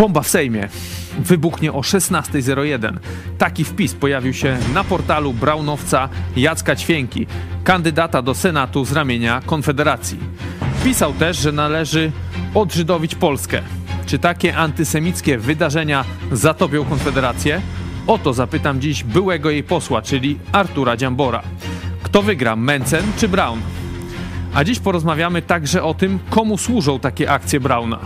Bomba w Sejmie wybuchnie o 16.01. Taki wpis pojawił się na portalu Braunowca Jacka Ćwięki, kandydata do Senatu z ramienia Konfederacji. Pisał też, że należy odżydowić Polskę. Czy takie antysemickie wydarzenia zatopią Konfederację? O to zapytam dziś byłego jej posła, czyli Artura Dziambora. Kto wygra, Mencen czy Braun? A dziś porozmawiamy także o tym, komu służą takie akcje Brauna.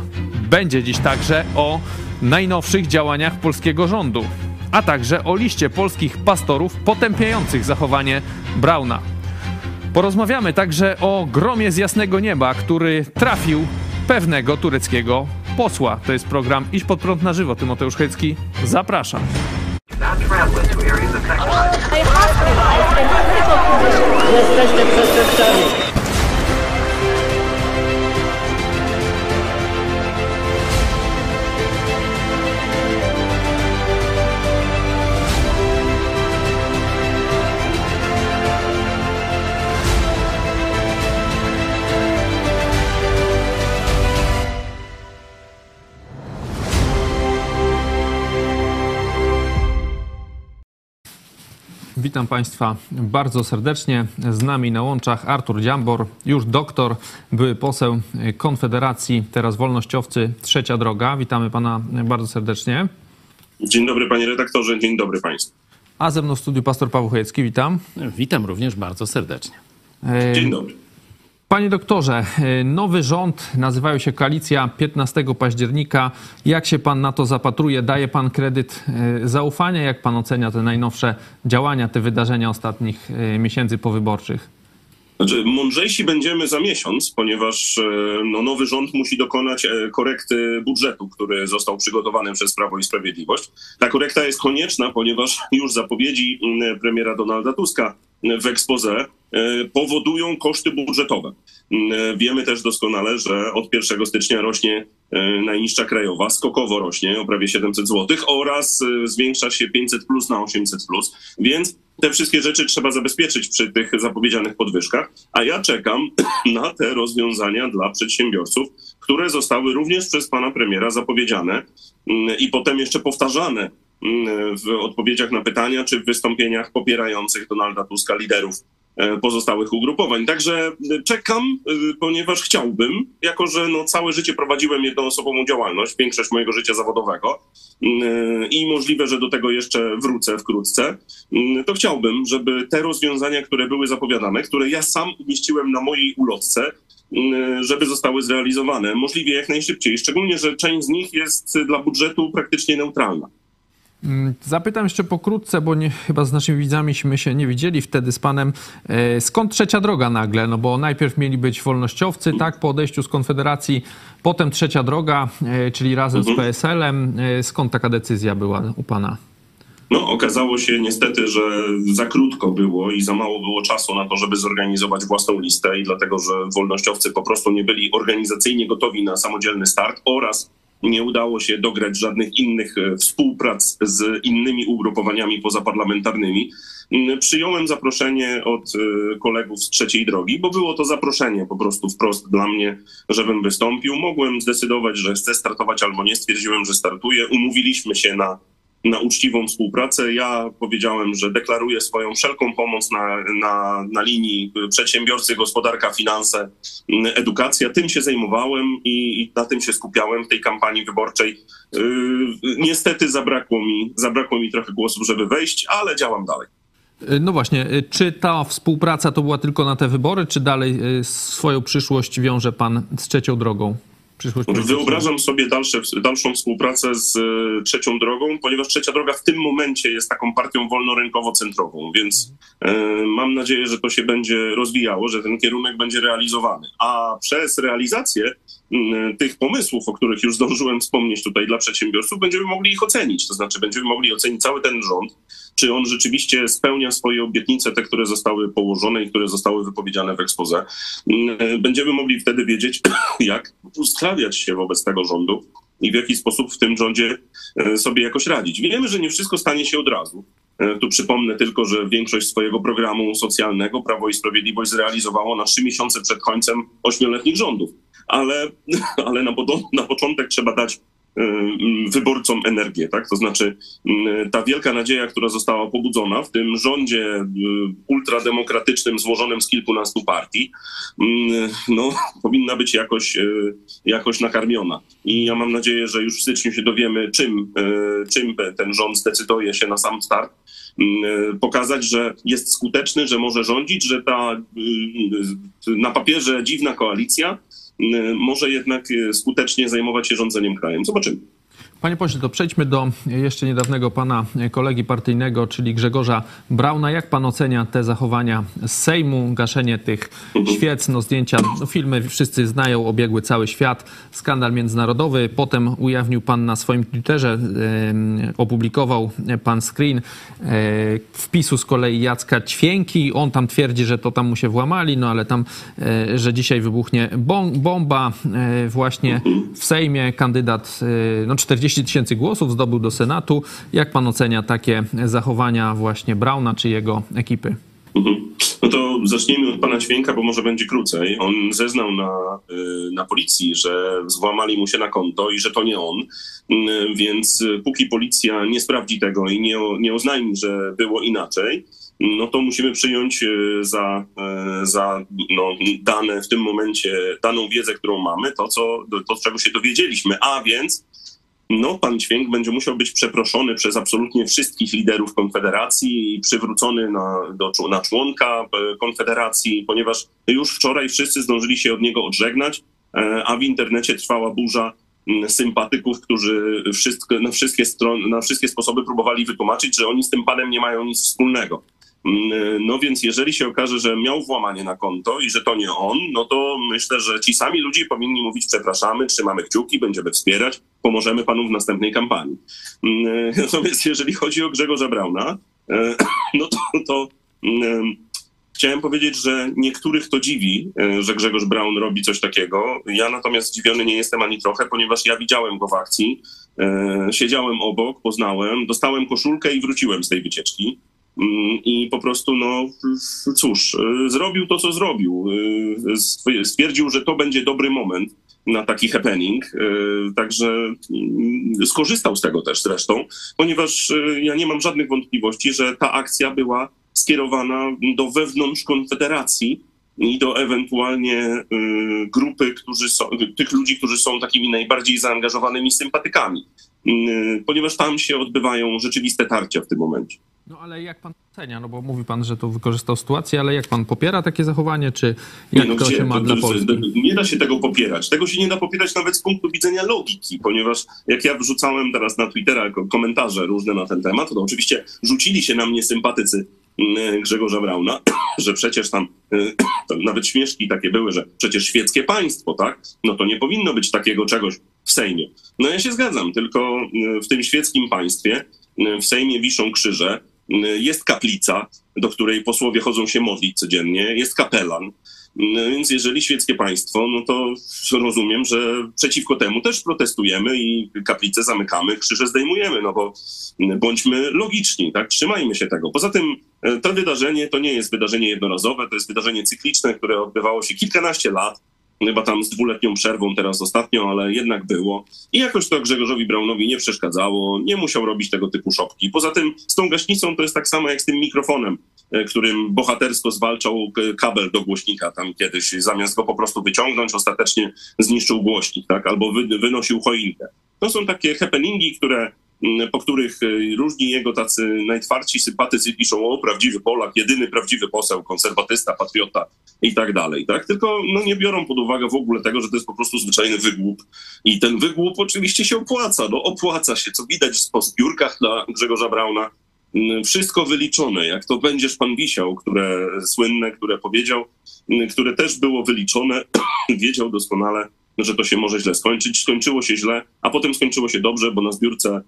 Będzie dziś także o najnowszych działaniach polskiego rządu, a także o liście polskich pastorów potępiających zachowanie Brauna. Porozmawiamy także o gromie z jasnego nieba, który trafił pewnego tureckiego posła. To jest program Iść pod prąd na żywo. Tymoteusz Hecki, zapraszam. Jesteście przestępcami. Witam Państwa bardzo serdecznie. Z nami na łączach Artur Dziambor, już doktor, były poseł Konfederacji, teraz wolnościowcy Trzecia Droga. Witamy Pana bardzo serdecznie. Dzień dobry Panie redaktorze, dzień dobry Państwu. A ze mną w studiu pastor Paweł Chojecki, witam. Witam również bardzo serdecznie. Dzień dobry. Panie doktorze, nowy rząd, nazywają się Koalicja 15 października. Jak się pan na to zapatruje? Daje pan kredyt e, zaufania? Jak pan ocenia te najnowsze działania, te wydarzenia ostatnich e, miesięcy powyborczych? Znaczy, mądrzejsi będziemy za miesiąc, ponieważ e, no, nowy rząd musi dokonać korekty budżetu, który został przygotowany przez Prawo i Sprawiedliwość. Ta korekta jest konieczna, ponieważ już zapowiedzi premiera Donalda Tuska w expose powodują koszty budżetowe. Wiemy też doskonale, że od 1 stycznia rośnie e, najniższa krajowa, skokowo rośnie o prawie 700 zł oraz e, zwiększa się 500 plus na 800 plus, więc te wszystkie rzeczy trzeba zabezpieczyć przy tych zapowiedzianych podwyżkach, a ja czekam na te rozwiązania dla przedsiębiorców, które zostały również przez pana premiera zapowiedziane i potem jeszcze powtarzane w odpowiedziach na pytania czy w wystąpieniach popierających Donalda Tuska liderów e, pozostałych ugrupowań. Także e, czekam, e, ponieważ chciałbym, jako że no całe życie prowadziłem jednoosobową działalność, większość mojego życia zawodowego i możliwe, że do tego jeszcze wrócę wkrótce, to chciałbym, żeby te rozwiązania, które były zapowiadane, które ja sam umieściłem na mojej ulotce, żeby zostały zrealizowane możliwie jak najszybciej. Szczególnie, że część z nich jest dla budżetu praktycznie neutralna. Mm, zapytam jeszcze pokrótce, bo nie, chyba z naszymi widzamiśmy się nie widzieli wtedy z panem. E, skąd trzecia droga nagle? No bo najpierw mieli być wolnościowcy, tak, po odejściu z Konfederacji, potem trzecia droga, e, czyli razem mhm. z PSL-em. E, skąd taka decyzja była u pana? No, okazało się niestety, że za krótko było i za mało było czasu na to, żeby zorganizować własną listę, i dlatego, że wolnościowcy po prostu nie byli organizacyjnie gotowi na samodzielny start oraz nie udało się dograć żadnych innych e, współprac z innymi ugrupowaniami pozaparlamentarnymi. Mm, przyjąłem zaproszenie od e, kolegów z trzeciej drogi, bo było to zaproszenie po prostu wprost dla mnie, żebym wystąpił. Mogłem zdecydować, że chcę startować albo nie. Stwierdziłem, że startuję. Umówiliśmy się na na uczciwą współpracę. Ja powiedziałem, że deklaruję swoją wszelką pomoc na, na, na linii przedsiębiorcy, gospodarka, finanse, edukacja. Tym się zajmowałem i, i na tym się skupiałem w tej kampanii wyborczej. Yy, niestety zabrakło mi, zabrakło mi trochę głosów, żeby wejść, ale działam dalej. No właśnie, czy ta współpraca to była tylko na te wybory, czy dalej yy, swoją przyszłość wiąże pan z trzecią drogą? Wyobrażam sobie dalsze, dalszą współpracę z e, trzecią drogą, ponieważ trzecia droga w tym momencie jest taką partią wolnorynkowo-centrową, więc e, mam nadzieję, że to się będzie rozwijało, że ten kierunek będzie realizowany. A przez realizację tych pomysłów, o których już zdążyłem wspomnieć tutaj dla przedsiębiorców, będziemy mogli ich ocenić. To znaczy, będziemy mogli ocenić cały ten rząd, czy on rzeczywiście spełnia swoje obietnice, te, które zostały położone i które zostały wypowiedziane w ekspoze. Będziemy mogli wtedy wiedzieć, jak usklawiać się wobec tego rządu i w jaki sposób w tym rządzie e, sobie jakoś radzić. Wiemy, że nie wszystko stanie się od razu. E, tu przypomnę tylko, że większość swojego programu socjalnego Prawo i Sprawiedliwość zrealizowało na trzy miesiące przed końcem ośmioletnich rządów ale, ale na, na początek trzeba dać wyborcom energię, tak? To znaczy ta wielka nadzieja, która została pobudzona w tym rządzie ultrademokratycznym złożonym z kilkunastu partii, no, powinna być jakoś, jakoś nakarmiona. I ja mam nadzieję, że już w styczniu się dowiemy, czym, czym ten rząd zdecyduje się na sam start. Pokazać, że jest skuteczny, że może rządzić, że ta na papierze dziwna koalicja może jednak skutecznie zajmować się rządzeniem krajem. Zobaczymy. Panie pośle, to przejdźmy do jeszcze niedawnego pana kolegi partyjnego, czyli Grzegorza Brauna. Jak pan ocenia te zachowania z Sejmu, gaszenie tych świec, no zdjęcia, no filmy wszyscy znają, obiegły cały świat, skandal międzynarodowy. Potem ujawnił pan na swoim Twitterze, e, opublikował pan screen e, wpisu z kolei Jacka Ćwięki. On tam twierdzi, że to tam mu się włamali, no ale tam, e, że dzisiaj wybuchnie bomba właśnie w Sejmie. Kandydat, no 40 30 tysięcy głosów zdobył do Senatu. Jak pan ocenia takie zachowania właśnie Brauna czy jego ekipy? No to zacznijmy od pana Święka, bo może będzie krócej. On zeznał na, y, na policji, że złamali mu się na konto i że to nie on. Y, więc póki policja nie sprawdzi tego i nie, nie oznajmi, że było inaczej, no to musimy przyjąć y, za, za no, dane w tym momencie, daną wiedzę, którą mamy, to, co, to, czego się dowiedzieliśmy. A więc no, pan Ćwięk będzie musiał być przeproszony przez absolutnie wszystkich liderów Konfederacji i przywrócony na, do, na członka e, Konfederacji, ponieważ już wczoraj wszyscy zdążyli się od niego odżegnać, e, a w internecie trwała burza sympatyków, którzy wszystko, na, wszystkie na wszystkie sposoby próbowali wytłumaczyć, że oni z tym panem nie mają nic wspólnego. Mm, no więc jeżeli się okaże, że miał włamanie na konto i że to nie on, no to myślę, że ci sami ludzie powinni mówić przepraszamy, trzymamy kciuki, będziemy wspierać, pomożemy panu w następnej kampanii. Mm, natomiast jeżeli chodzi o Grzegorza Brauna, e, no to, to mm, chciałem powiedzieć, że niektórych to dziwi, e, że Grzegorz Braun robi coś takiego. Ja natomiast zdziwiony nie jestem ani trochę, ponieważ ja widziałem go w akcji, e, siedziałem obok, poznałem, dostałem koszulkę i wróciłem z tej wycieczki. Mm, I po prostu, no cóż, y, zrobił to, co zrobił. Y, stwierdził, że to będzie dobry moment na taki happening, y, także mm, skorzystał z tego też zresztą, ponieważ ja nie mam żadnych wątpliwości, że ta akcja była skierowana do wewnątrz Konfederacji i do ewentualnie grupy którzy są, tych ludzi, którzy są takimi najbardziej zaangażowanymi sympatykami, ponieważ tam się odbywają rzeczywiste tarcia w tym momencie. No ale jak pan ocenia? No bo mówi pan, że to wykorzystał sytuację, ale jak pan popiera takie zachowanie, czy jak no to gdzie? się ma to, dla Polski? Nie da się tego popierać. Tego się nie da popierać nawet z punktu widzenia logiki, ponieważ jak ja wrzucałem teraz na Twittera komentarze różne na ten temat, to oczywiście rzucili się na mnie sympatycy mm, Grzegorza Brauna, że przecież tam, tam nawet śmieszki takie były, że przecież świeckie państwo, tak? No to nie powinno być takiego czegoś w Sejmie. No ja się zgadzam, tylko w tym świeckim państwie w Sejmie wiszą krzyże, jest kaplica, do której posłowie chodzą się modlić codziennie, jest kapelan. Więc jeżeli świeckie państwo, no to rozumiem, że przeciwko temu też protestujemy i kaplicę zamykamy, krzyże zdejmujemy, no bo bądźmy logiczni, tak? Trzymajmy się tego. Poza tym to wydarzenie to nie jest wydarzenie jednorazowe, to jest wydarzenie cykliczne, które odbywało się kilkanaście lat chyba tam z dwuletnią przerwą teraz ostatnio, ale jednak było. I jakoś to Grzegorzowi Braunowi nie przeszkadzało, nie musiał robić tego typu szopki. Poza tym z tą gaśnicą to jest tak samo jak z tym mikrofonem, e, którym bohatersko zwalczał kabel do głośnika tam kiedyś. Zamiast go po prostu wyciągnąć, ostatecznie zniszczył głośnik, tak? Albo wy, wynosił choinkę. To są takie happeningi, które po których e, różni jego tacy najtwardsi sympatycy piszą o prawdziwy Polak, jedyny prawdziwy poseł, konserwatysta, patriota i tak dalej, tak? Tylko no, nie biorą pod uwagę w ogóle tego, że to jest po prostu zwyczajny wygłup i ten wygłup oczywiście się opłaca, no opłaca się, co widać po zbiórkach dla Grzegorza Brauna, mm, wszystko wyliczone, jak to będziesz pan wisiał, które słynne, które powiedział, mm, które też było wyliczone, wiedział doskonale, że to się może źle skończyć. Skończyło się źle, a potem skończyło się dobrze, bo na zbiórce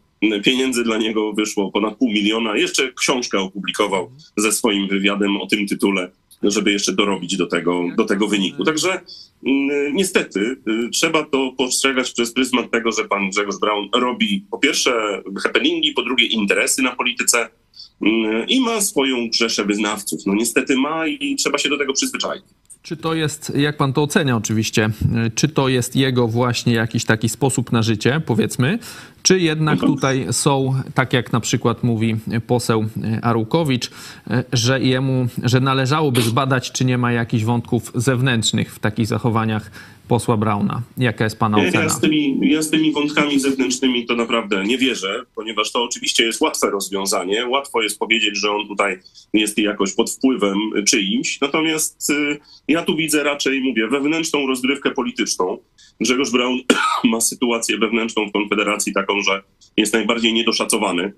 pieniędzy dla niego wyszło ponad pół miliona. Jeszcze książkę opublikował ze swoim wywiadem o tym tytule, żeby jeszcze dorobić do tego, do tego wyniku. Także niestety y, trzeba to postrzegać przez pryzmat tego, że pan Grzegorz Braun robi po pierwsze happeningi, po drugie interesy na polityce i ma swoją grzeszę wyznawców. No niestety ma i trzeba się do tego przyzwyczaić. Czy to jest, jak pan to ocenia oczywiście, czy to jest jego właśnie jakiś taki sposób na życie, powiedzmy, czy jednak tutaj są, tak jak na przykład mówi poseł Arłukowicz, że jemu, że należałoby zbadać, czy nie ma jakichś wątków zewnętrznych w takich zachowaniach posła Brauna. Jaka jest pana ocena? Ja z, tymi, ja z tymi wątkami zewnętrznymi to naprawdę nie wierzę, ponieważ to oczywiście jest łatwe rozwiązanie. Łatwo jest powiedzieć, że on tutaj jest jakoś pod wpływem czyimś. Natomiast y, ja tu widzę raczej, mówię, wewnętrzną rozgrywkę polityczną. Grzegorz Braun ma sytuację wewnętrzną w Konfederacji taką, że jest najbardziej niedoszacowany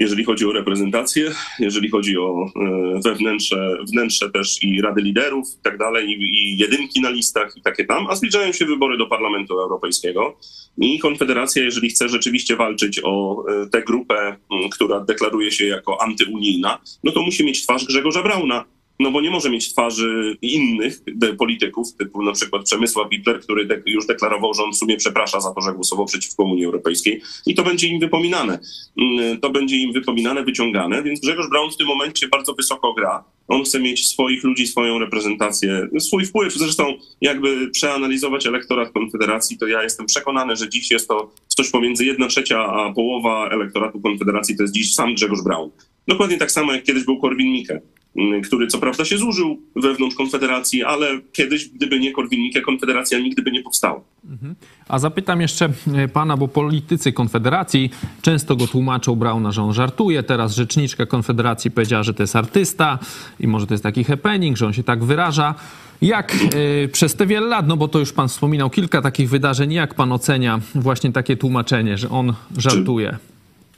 jeżeli chodzi o reprezentację, jeżeli chodzi o e, wewnętrzne, wnętrze też i Rady Liderów i tak dalej, i jedynki na listach i takie tam, a zbliżają się wybory do Parlamentu Europejskiego. I Konfederacja, jeżeli chce rzeczywiście walczyć o e, tę grupę, która deklaruje się jako antyunijna, no to musi mieć twarz Grzegorza Brauna, no bo nie może mieć twarzy innych polityków, typu na przykład Przemysław Wipler, który de już deklarował, że on w sumie przeprasza za to, że głosował przeciwko Unii Europejskiej i to będzie im wypominane. Mm, to będzie im wypominane, wyciągane, więc Grzegorz Braun w tym momencie bardzo wysoko gra. On chce mieć swoich ludzi, swoją reprezentację, swój wpływ. Zresztą jakby przeanalizować elektorat Konfederacji, to ja jestem przekonany, że dziś jest to coś pomiędzy jedna trzecia a połowa elektoratu Konfederacji to jest dziś sam Grzegorz Braun. Dokładnie tak samo jak kiedyś był Korwin-Mikke. Mm, który co prawda się zużył wewnątrz Konfederacji, ale kiedyś, gdyby nie Korwin-Mikke, Konfederacja nigdy by nie powstała. Mhm. A zapytam jeszcze e, pana, bo politycy Konfederacji często go tłumaczą Brauna, że on żartuje. Teraz rzeczniczka Konfederacji powiedziała, że to jest artysta i może to jest taki happening, że on się tak wyraża. Jak y, przez te wiele lat, no bo to już pan wspominał kilka takich wydarzeń, jak pan ocenia właśnie takie tłumaczenie, że on żartuje?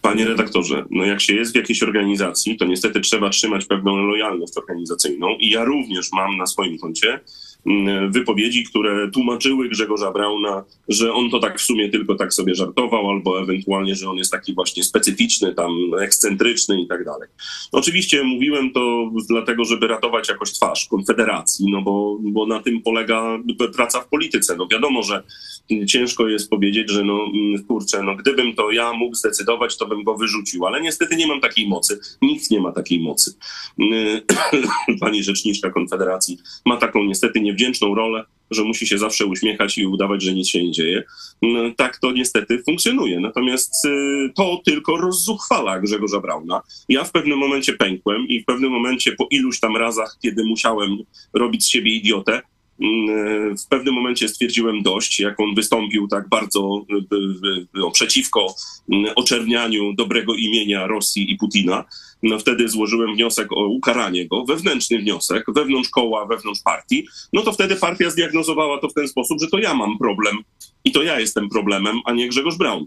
Panie redaktorze, no jak się jest w jakiejś organizacji, to niestety trzeba trzymać pewną lojalność organizacyjną i ja również mam na swoim koncie wypowiedzi, które tłumaczyły Grzegorza Brauna, że on to tak w sumie tylko tak sobie żartował, albo ewentualnie, że on jest taki właśnie specyficzny, tam ekscentryczny i tak dalej. Oczywiście mówiłem to dlatego, żeby ratować jakoś twarz Konfederacji, no bo, bo na tym polega praca w polityce. No wiadomo, że ciężko jest powiedzieć, że no mm, kurczę, no gdybym to ja mógł zdecydować, to bym go wyrzucił, ale niestety nie mam takiej mocy. Nikt nie ma takiej mocy. Mm, pani rzeczniczka Konfederacji ma taką niestety nie niewdzięczną rolę, że musi się zawsze uśmiechać i udawać, że nic się nie dzieje. No, tak to niestety funkcjonuje. Natomiast y, to tylko rozzuchwala Grzegorza Brauna. Ja w pewnym momencie pękłem i w pewnym momencie po iluś tam razach, kiedy musiałem robić z siebie idiotę, mm, w pewnym momencie stwierdziłem dość, jak on wystąpił tak bardzo no, przeciwko mm, oczernianiu dobrego imienia Rosji i Putina no wtedy złożyłem wniosek o ukaranie go, wewnętrzny wniosek, wewnątrz koła, wewnątrz partii, no to wtedy partia zdiagnozowała to w ten sposób, że to ja mam problem i to ja jestem problemem, a nie Grzegorz Braun,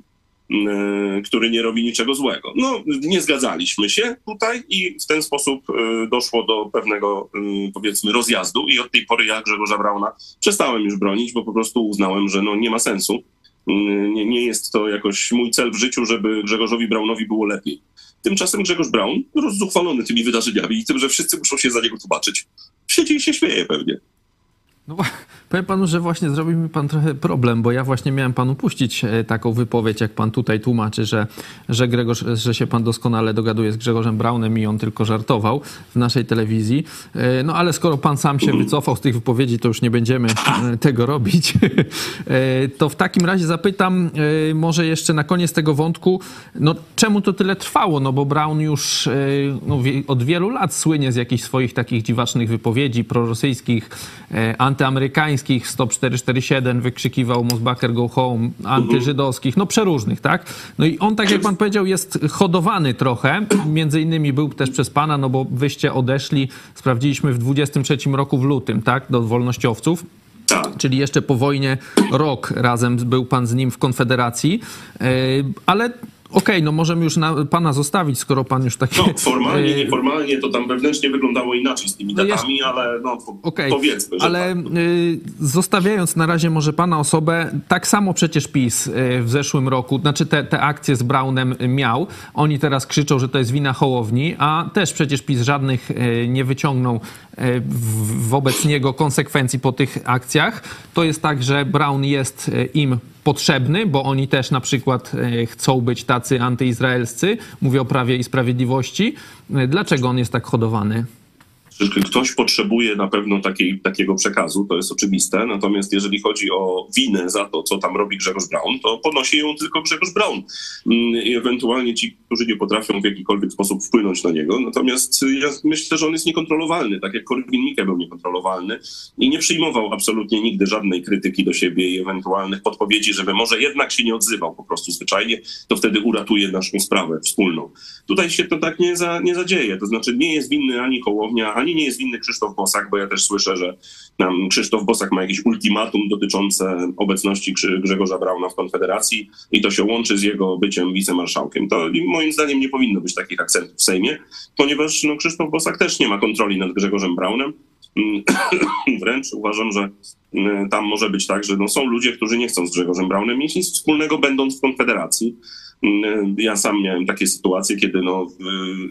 yy, który nie robi niczego złego. No, nie zgadzaliśmy się tutaj i w ten sposób yy, doszło do pewnego, yy, powiedzmy, rozjazdu i od tej pory ja Grzegorza Brauna przestałem już bronić, bo po prostu uznałem, że no nie ma sensu. Nie, nie jest to jakoś mój cel w życiu, żeby Grzegorzowi Braunowi było lepiej. Tymczasem Grzegorz Braun, rozzuchwalony tymi wydarzeniami i tym, że wszyscy muszą się za niego tłumaczyć, siedzi i się śmieje pewnie. No, powiem panu, że właśnie zrobił mi pan trochę problem, bo ja właśnie miałem panu puścić e, taką wypowiedź, jak pan tutaj tłumaczy, że, że, Gregorz, że się pan doskonale dogaduje z Grzegorzem Braunem i on tylko żartował w naszej telewizji. E, no ale skoro pan sam się wycofał z tych wypowiedzi, to już nie będziemy e, tego robić. To w takim razie zapytam może jeszcze na koniec tego wątku, no czemu to tyle trwało? No bo Braun już no, od wielu lat słynie z jakichś swoich takich dziwacznych wypowiedzi prorosyjskich, antyamerykańskich, Stop 447 wykrzykiwał Mosbacher go home, antyżydowskich, no przeróżnych, tak? No i on, tak jak pan powiedział, jest hodowany trochę, między innymi był też przez pana, no bo wyście odeszli, sprawdziliśmy w 23 roku w lutym, tak, do wolnościowców. Tak. Czyli jeszcze po wojnie rok razem był pan z nim w Konfederacji, e, ale okej, okay, no możemy już na, pana zostawić, skoro pan już taki... No, formalnie, e, nieformalnie to tam wewnętrznie wyglądało inaczej z tymi datami, no ale no okay, powiedzmy, że Ale tak. Y, zostawiając na razie może pana osobę, tak samo przecież PiS y, w zeszłym roku, znaczy te, te akcje z Braunem miał. Oni teraz krzyczą, że to jest wina Hołowni, a też przecież PiS żadnych nie wyciągnął wobec niego konsekwencji po tych akcjach. To jest tak, że Brown jest im potrzebny, bo oni też na przykład e, chcą być tacy antyizraelscy. Mówię o prawie i sprawiedliwości. E, dlaczego on jest tak hodowany? Ktoś potrzebuje na pewno takiej, takiego przekazu, to jest oczywiste. Natomiast jeżeli chodzi o winę za to, co tam robi Grzegorz Braun, to ponosi ją tylko Grzegorz Braun mm, i ewentualnie ci, którzy nie potrafią w jakikolwiek sposób wpłynąć na niego. Natomiast ja myślę, że on jest niekontrolowalny, tak jak Korwin-Mikke był niekontrolowalny i nie przyjmował absolutnie nigdy żadnej krytyki do siebie i ewentualnych podpowiedzi, żeby może jednak się nie odzywał po prostu zwyczajnie, to wtedy uratuje naszą sprawę wspólną. Tutaj się to tak nie, za, nie zadzieje, to znaczy nie jest winny ani Hołownia, ani ani nie jest winny Krzysztof Bosak, bo ja też słyszę, że nam Krzysztof Bosak ma jakieś ultimatum dotyczące obecności Grzegorza Brauna w Konfederacji i to się łączy z jego byciem wicemarszałkiem. To moim zdaniem nie powinno być takich akcentów w Sejmie, ponieważ no, Krzysztof Bosak też nie ma kontroli nad Grzegorzem Braunem. Wręcz uważam, że mm, tam może być tak, że no, są ludzie, którzy nie chcą z Grzegorzem Braunem mieć nic wspólnego, będąc w Konfederacji. Mm, ja sam miałem takie sytuacje, kiedy no,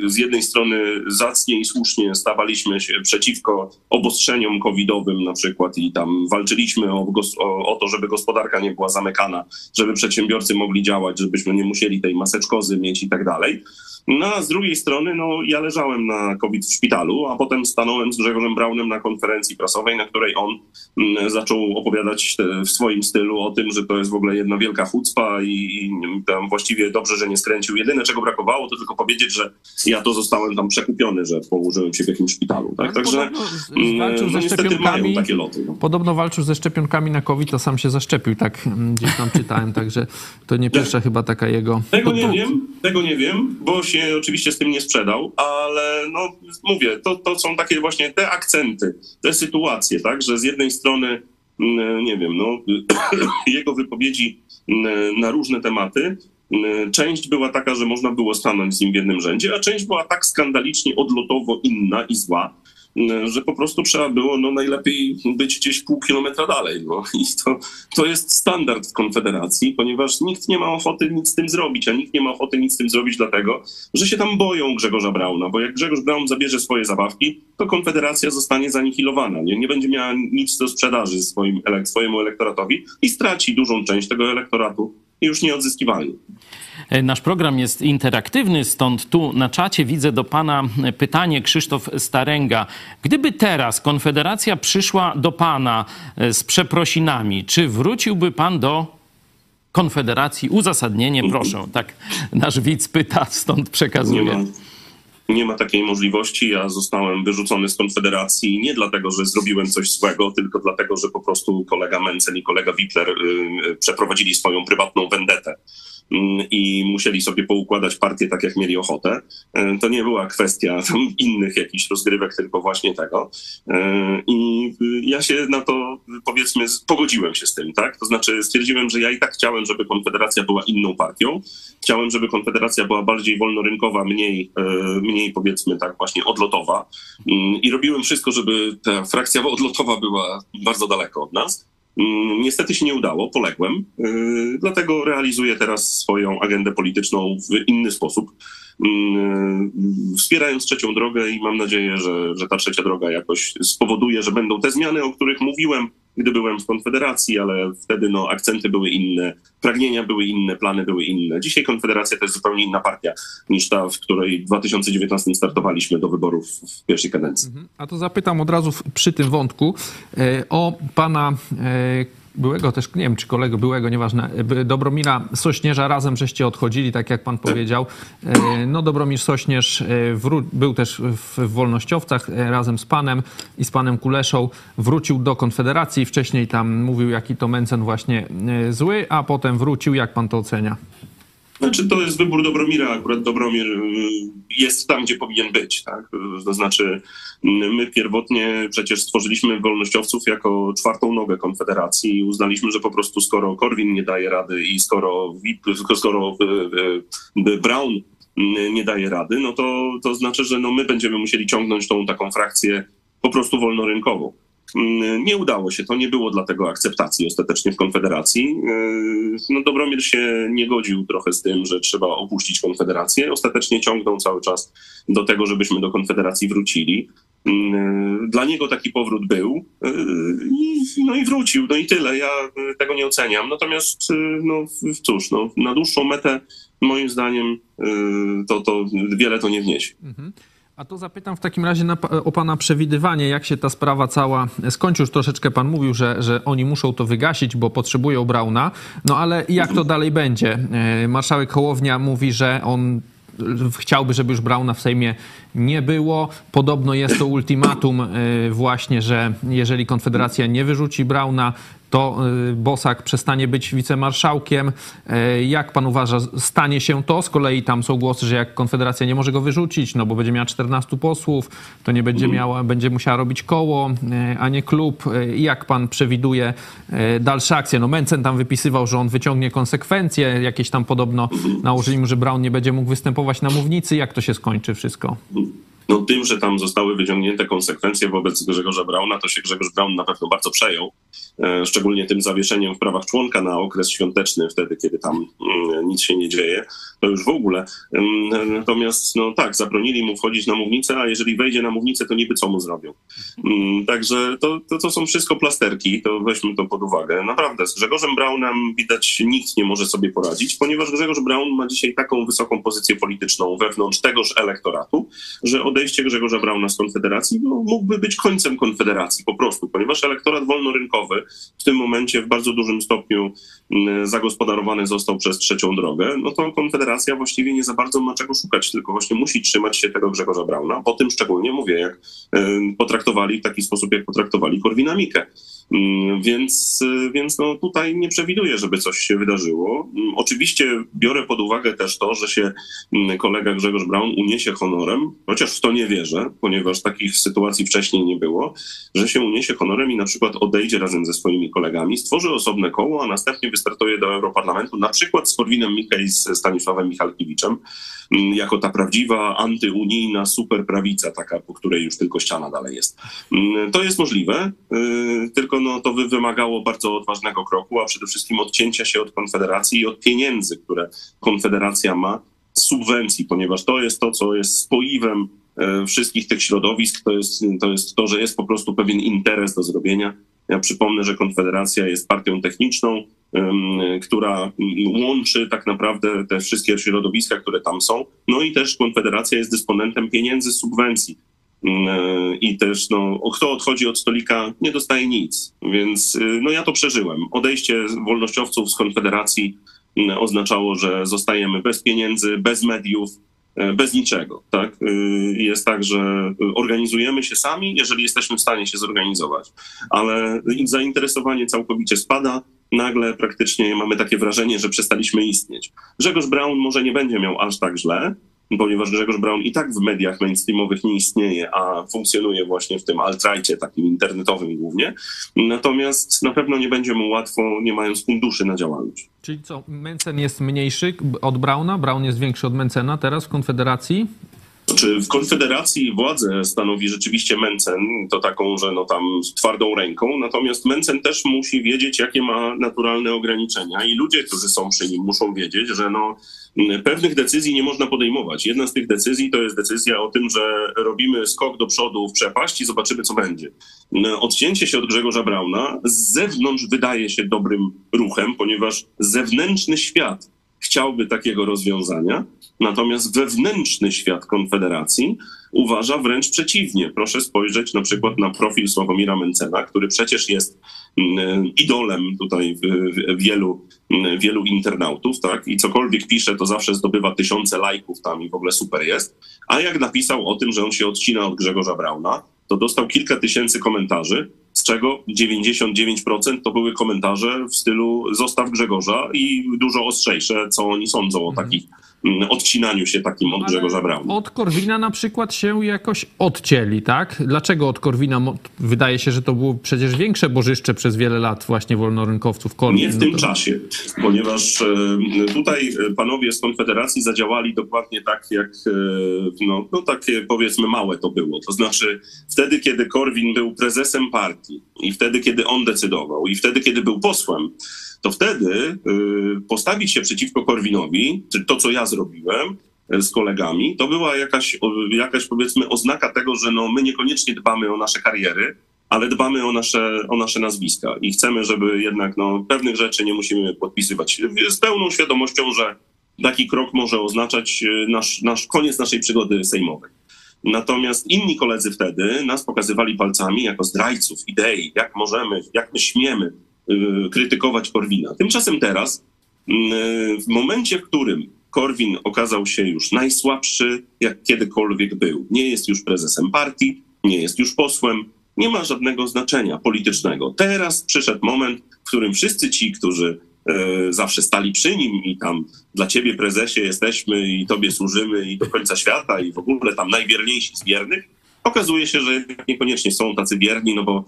z jednej strony zacnie i słusznie stawaliśmy się przeciwko obostrzeniom covidowym na przykład i tam walczyliśmy o, o, to, żeby gospodarka nie była zamykana, żeby przedsiębiorcy mogli działać, żebyśmy nie musieli tej maseczkozy mieć i tak dalej. No a z drugiej strony, no ja leżałem na COVID w szpitalu, a potem stanąłem z Grzegorzem Braunem na konferencji prasowej, na której on mm, zaczął opowiadać w swoim stylu o tym, że to jest w ogóle jedna wielka chucpa i, i tam właściwie dobrze, że nie skręcił. Jedyne, czego brakowało, to tylko powiedzieć, że ja to zostałem tam przekupiony, że położyłem się w jakimś szpitalu. Tak? Także mm, walczył no, ze szczepionkami. Takie loty, no. Podobno walczył ze szczepionkami na COVID, to sam się zaszczepił, tak mm, gdzieś tam czytałem, także to nie pierwsza chyba taka jego... Tego nie wiem, tego nie wiem, bo się oczywiście z tym nie sprzedał, ale no mówię, to, to są takie właśnie te akcenty, te sytuacje, tak, że z jednej strony, mm, nie wiem, no, jego wypowiedzi mm, na różne tematy, mm, Część była taka, że można było stanąć z nim w jednym rzędzie, a część była tak skandalicznie odlotowo inna i zła, że po prostu trzeba było no, najlepiej być gdzieś pół kilometra dalej. No. I to, to jest standard w Konfederacji, ponieważ nikt nie ma ochoty nic z tym zrobić, a nikt nie ma ochoty nic z tym zrobić dlatego, że się tam boją Grzegorza Brauna, bo jak Grzegorz Braun zabierze swoje zabawki, to Konfederacja zostanie zanihilowana. Nie, nie będzie miała nic do sprzedaży swoim, swojemu elektoratowi i straci dużą część tego elektoratu już nieodzyskiwalnie. E, nasz program jest interaktywny, stąd tu na czacie widzę do pana pytanie Krzysztof Staręga. Gdyby teraz Konfederacja przyszła do pana e, z przeprosinami, czy wróciłby pan do Konfederacji? Uzasadnienie, proszę. Tak nasz widz pyta, stąd przekazuję. Nie ma, takiej możliwości. Ja zostałem wyrzucony z Konfederacji nie dlatego, że zrobiłem coś złego, tylko dlatego, że po prostu kolega Mencen i kolega Wittler y, przeprowadzili swoją prywatną vendetę. Mm, i musieli sobie poukładać partię tak, jak mieli ochotę. E, to nie była kwestia innych jakichś rozgrywek, tylko właśnie tego. E, I ja się na to, powiedzmy, pogodziłem się z tym, tak? To znaczy stwierdziłem, że ja i tak chciałem, żeby Konfederacja była inną partią. Chciałem, żeby Konfederacja była bardziej wolnorynkowa, mniej, e, mniej powiedzmy tak właśnie odlotowa. Mm, I robiłem wszystko, żeby ta frakcja odlotowa była bardzo daleko od nas. Mm, niestety się nie udało, poległem, y, dlatego realizuję teraz swoją agendę polityczną w inny sposób, mm, wspierając trzecią drogę i mam nadzieję, że, że ta trzecia droga jakoś spowoduje, że będą te zmiany, o których mówiłem, gdy byłem w Konfederacji, ale wtedy no, akcenty były inne, pragnienia były inne, plany były inne. Dzisiaj Konfederacja to jest zupełnie inna partia niż ta, w której w 2019 startowaliśmy do wyborów w pierwszej kadencji. Mhm. A to zapytam od razu przy tym wątku e, o pana e, byłego też, nie wiem czy kolego byłego, nieważne, Dobromira Sośnierza, razem żeście odchodzili, tak jak pan powiedział. E, no Dobromir Sośnierz e, był też w Wolnościowcach e, razem z panem i z panem Kuleszą. Wrócił do Konfederacji, wcześniej tam mówił, jaki to Mencen właśnie zły, a potem wrócił. Jak pan to ocenia? Znaczy, to jest wybór Dobromira. Akurat Dobromir y, jest tam, gdzie powinien być. Tak? To znaczy, my pierwotnie przecież stworzyliśmy wolnościowców jako czwartą nogę Konfederacji i uznaliśmy, że po prostu skoro Korwin nie daje rady i skoro, skoro y, y, Brown nie daje rady, no to, to znaczy, że no my będziemy musieli ciągnąć tą taką frakcję po prostu wolnorynkową. Mm, nie udało się to, nie było dlatego akceptacji ostatecznie w Konfederacji. Yy, no, Dobromir się nie godził trochę z tym, że trzeba opuścić Konfederację. Ostatecznie ciągnął cały czas do tego, żebyśmy do Konfederacji wrócili. Yy, dla niego taki powrót był, yy, no i wrócił, no i tyle. Ja tego nie oceniam. Natomiast, no cóż, no, na dłuższą metę, moim zdaniem, to, to wiele to nie wniesie. Mhm. A to zapytam w takim razie na, o pana przewidywanie, jak się ta sprawa cała skończy. Już troszeczkę pan mówił, że, że oni muszą to wygasić, bo potrzebują Brauna. No ale jak to dalej będzie? E, marszałek Hołownia mówi, że on chciałby, żeby już Brauna w Sejmie nie było. Podobno jest to ultimatum e, właśnie, że jeżeli Konfederacja nie wyrzuci Brauna, to y, Bosak przestanie być wicemarszałkiem. E, jak pan uważa, stanie się to? Z kolei tam są głosy, że jak Konfederacja nie może go wyrzucić, no bo będzie miała 14 posłów, to nie będzie miała, będzie musiała robić koło, e, a nie klub. E, jak pan przewiduje dalsze akcje? No Mencen tam wypisywał, że on wyciągnie konsekwencje, jakieś tam podobno nałożyli mu, że Brown nie będzie mógł występować na mównicy. Jak to się skończy wszystko? you No tym, że tam zostały wyciągnięte konsekwencje wobec Grzegorza Brauna, to się Grzegorz Braun na pewno bardzo przejął. E, szczególnie tym zawieszeniem w prawach członka na okres świąteczny, wtedy, kiedy tam mm, nic się nie dzieje, to już w ogóle. Natomiast, no tak, zabronili mu wchodzić na mównicę, a jeżeli wejdzie na mównicę, to niby co mu zrobią. Mm, także to, to, to są wszystko plasterki, to weźmy to pod uwagę. Naprawdę, z Grzegorzem Braunem widać nikt nie może sobie poradzić, ponieważ Grzegorz Braun ma dzisiaj taką wysoką pozycję polityczną wewnątrz tegoż elektoratu, że odejście Grzegorza Brauna z Konfederacji no, mógłby być końcem Konfederacji po prostu, ponieważ elektorat wolnorynkowy w tym momencie w bardzo dużym stopniu mm, zagospodarowany został przez trzecią drogę, no to Konfederacja właściwie nie za bardzo ma czego szukać, tylko właśnie musi trzymać się tego Grzegorza Brauna. Po tym szczególnie mówię, jak potraktowali w taki sposób, jak potraktowali Korwina Mikke. Mm, więc, więc no tutaj nie przewiduję, żeby coś się wydarzyło. Mm, oczywiście biorę pod uwagę też to, że się kolega Grzegorz Braun uniesie honorem, chociaż w to nie wierzę, ponieważ takich sytuacji wcześniej nie było, że się uniesie honorem i na przykład odejdzie razem ze swoimi kolegami, stworzy osobne koło, a następnie wystartuje do Europarlamentu, na przykład z Korwinem Mikke i z Stanisławem Michalkiewiczem, mm, jako ta prawdziwa antyunijna superprawica, taka, po której już tylko ściana dalej jest. Mm, to jest możliwe, y, tylko no, to wymagało bardzo odważnego kroku, a przede wszystkim odcięcia się od Konfederacji i od pieniędzy, które Konfederacja ma, subwencji, ponieważ to jest to, co jest spoiwem e, wszystkich tych środowisk, to jest, to jest to, że jest po prostu pewien interes do zrobienia ja przypomnę, że Konfederacja jest partią techniczną, która łączy tak naprawdę te wszystkie środowiska, które tam są. No i też Konfederacja jest dysponentem pieniędzy subwencji. I też no, kto odchodzi od stolika, nie dostaje nic. Więc y, no, ja to przeżyłem. Odejście wolnościowców z Konfederacji oznaczało, że zostajemy bez pieniędzy, bez mediów, E, bez niczego. Tak? E, jest tak, że organizujemy się sami, jeżeli jesteśmy w stanie się zorganizować, ale zainteresowanie całkowicie spada. Nagle praktycznie mamy takie wrażenie, że przestaliśmy istnieć. Grzegorz Brown może nie będzie miał aż tak źle, ponieważ Grzegorz Braun i tak w mediach mainstreamowych nie istnieje, a funkcjonuje właśnie w tym altrajcie takim internetowym głównie. Natomiast na pewno nie będzie mu łatwo, nie mając funduszy na działalność. Czyli co, Mencen jest mniejszy od Brauna? Braun jest większy od Mencena teraz w Konfederacji? Czy w Konfederacji władzę stanowi rzeczywiście Mencen, to taką, że no tam z twardą ręką, natomiast Mencen też musi wiedzieć, jakie ma naturalne ograniczenia i ludzie, którzy są przy nim, muszą wiedzieć, że no pewnych decyzji nie można podejmować. Jedna z tych decyzji to jest decyzja o tym, że robimy skok do przodu w przepaść i zobaczymy, co będzie. Odcięcie się od Grzegorza Brauna z zewnątrz wydaje się dobrym ruchem, ponieważ zewnętrzny świat chciałby takiego rozwiązania, natomiast wewnętrzny świat Konfederacji uważa wręcz przeciwnie. Proszę spojrzeć na przykład na profil Sławomira Mencena, który przecież jest idolem tutaj wielu, mm, wielu internautów, tak? I cokolwiek pisze, to zawsze zdobywa tysiące lajków tam i w ogóle super jest. A jak napisał o tym, że on się odcina od Grzegorza Brauna, to dostał kilka tysięcy komentarzy, z czego 99% to były komentarze w stylu zostaw Grzegorza i dużo ostrzejsze, co oni sądzą o mhm. takich odcinaniu się takim od Ale Grzegorza Brauna. Od Korwina na przykład się jakoś odcięli, tak? Dlaczego od Korwina? Wydaje się, że to było przecież większe bożyszcze przez wiele lat właśnie wolnorynkowców. Korwin, Nie w no tym to... czasie, ponieważ e, tutaj e, panowie z Konfederacji zadziałali dokładnie tak, jak e, no, no takie powiedzmy małe to było. To znaczy wtedy, kiedy Korwin był prezesem partii i wtedy, kiedy on decydował i wtedy, kiedy był posłem, to wtedy y, postawić się przeciwko Korwinowi, czy to, co ja zrobiłem y, z kolegami, to była jakaś, jakaś powiedzmy oznaka tego, że no, my niekoniecznie dbamy o nasze kariery, ale dbamy o nasze, o nasze nazwiska i chcemy, żeby jednak no, pewnych rzeczy nie musimy podpisywać z pełną świadomością, że taki krok może oznaczać y, nasz, nasz koniec naszej przygody sejmowej. Natomiast inni koledzy wtedy nas pokazywali palcami jako zdrajców idei, jak możemy, jak my śmiemy krytykować Korwina. Tymczasem teraz, y, w momencie, w którym Korwin okazał się już najsłabszy, jak kiedykolwiek był, nie jest już prezesem partii, nie jest już posłem, nie ma żadnego znaczenia politycznego. Teraz przyszedł moment, w którym wszyscy ci, którzy E, zawsze stali przy nim i tam dla ciebie prezesie jesteśmy i tobie służymy i do końca świata i w ogóle tam najwierniejsi z wiernych, okazuje się, że niekoniecznie są tacy wierni, no bo mm,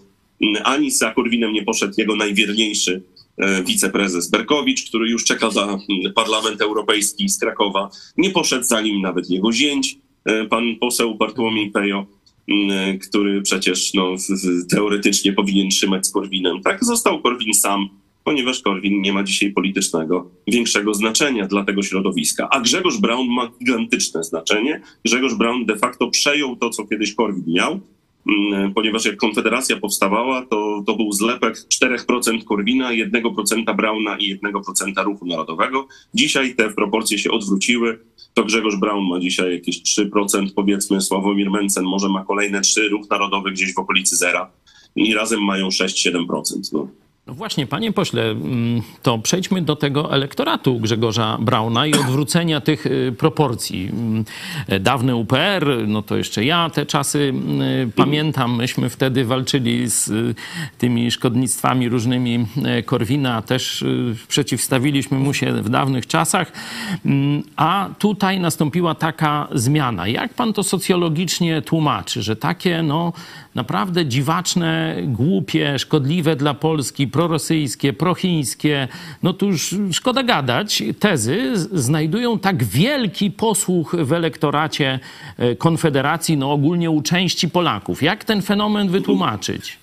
ani za Korwinem nie poszedł jego najwierniejszy e, wiceprezes Berkowicz, który już czeka za mm, Parlament Europejski z Krakowa. Nie poszedł za nim nawet jego zięć, e, pan poseł Bartłomiej Pejo, mm, który przecież no, teoretycznie powinien trzymać z Korwinem. Tak, został Korwin sam ponieważ Korwin nie ma dzisiaj politycznego większego znaczenia dla tego środowiska. A Grzegorz Braun ma gigantyczne znaczenie. Grzegorz Braun de facto przejął to, co kiedyś Korwin miał, ponieważ jak Konfederacja powstawała, to, to był zlepek 4% Korwina, 1% Brauna i 1% Ruchu Narodowego. Dzisiaj te proporcje się odwróciły. To Grzegorz Braun ma dzisiaj jakieś 3%, powiedzmy, Sławomir Mencen może ma kolejne 3, Ruch Narodowy gdzieś w okolicy zera i razem mają 6-7%. No. No właśnie, panie pośle, mm, to przejdźmy do tego elektoratu Grzegorza Brauna i odwrócenia tych y, proporcji. Mm, dawny UPR, no to jeszcze ja te czasy y, pamiętam. Myśmy wtedy walczyli z y, tymi szkodnictwami różnymi Korwina, też przeciwstawiliśmy mu się w dawnych czasach. Mm, a tutaj nastąpiła taka zmiana. Jak pan to socjologicznie tłumaczy, że takie no, naprawdę dziwaczne, głupie, szkodliwe dla Polski, prorosyjskie, prochińskie, no to już szkoda gadać, tezy znajdują tak wielki posłuch w elektoracie e, Konfederacji, no ogólnie u części Polaków. Jak ten fenomen wytłumaczyć?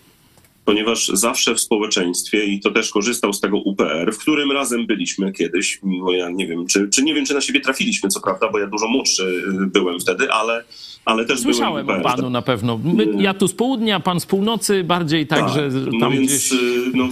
ponieważ zawsze w społeczeństwie, i to też korzystał z tego UPR, w którym razem byliśmy kiedyś, mimo ja nie wiem, czy, czy nie wiem, czy na siebie trafiliśmy, co prawda, bo ja dużo młodszy y, byłem wtedy, ale, ale też Słyszałem byłem o panu na pewno. My, ja tu z południa, pan z północy, bardziej tak, tak że tam no więc, gdzieś... Y, no,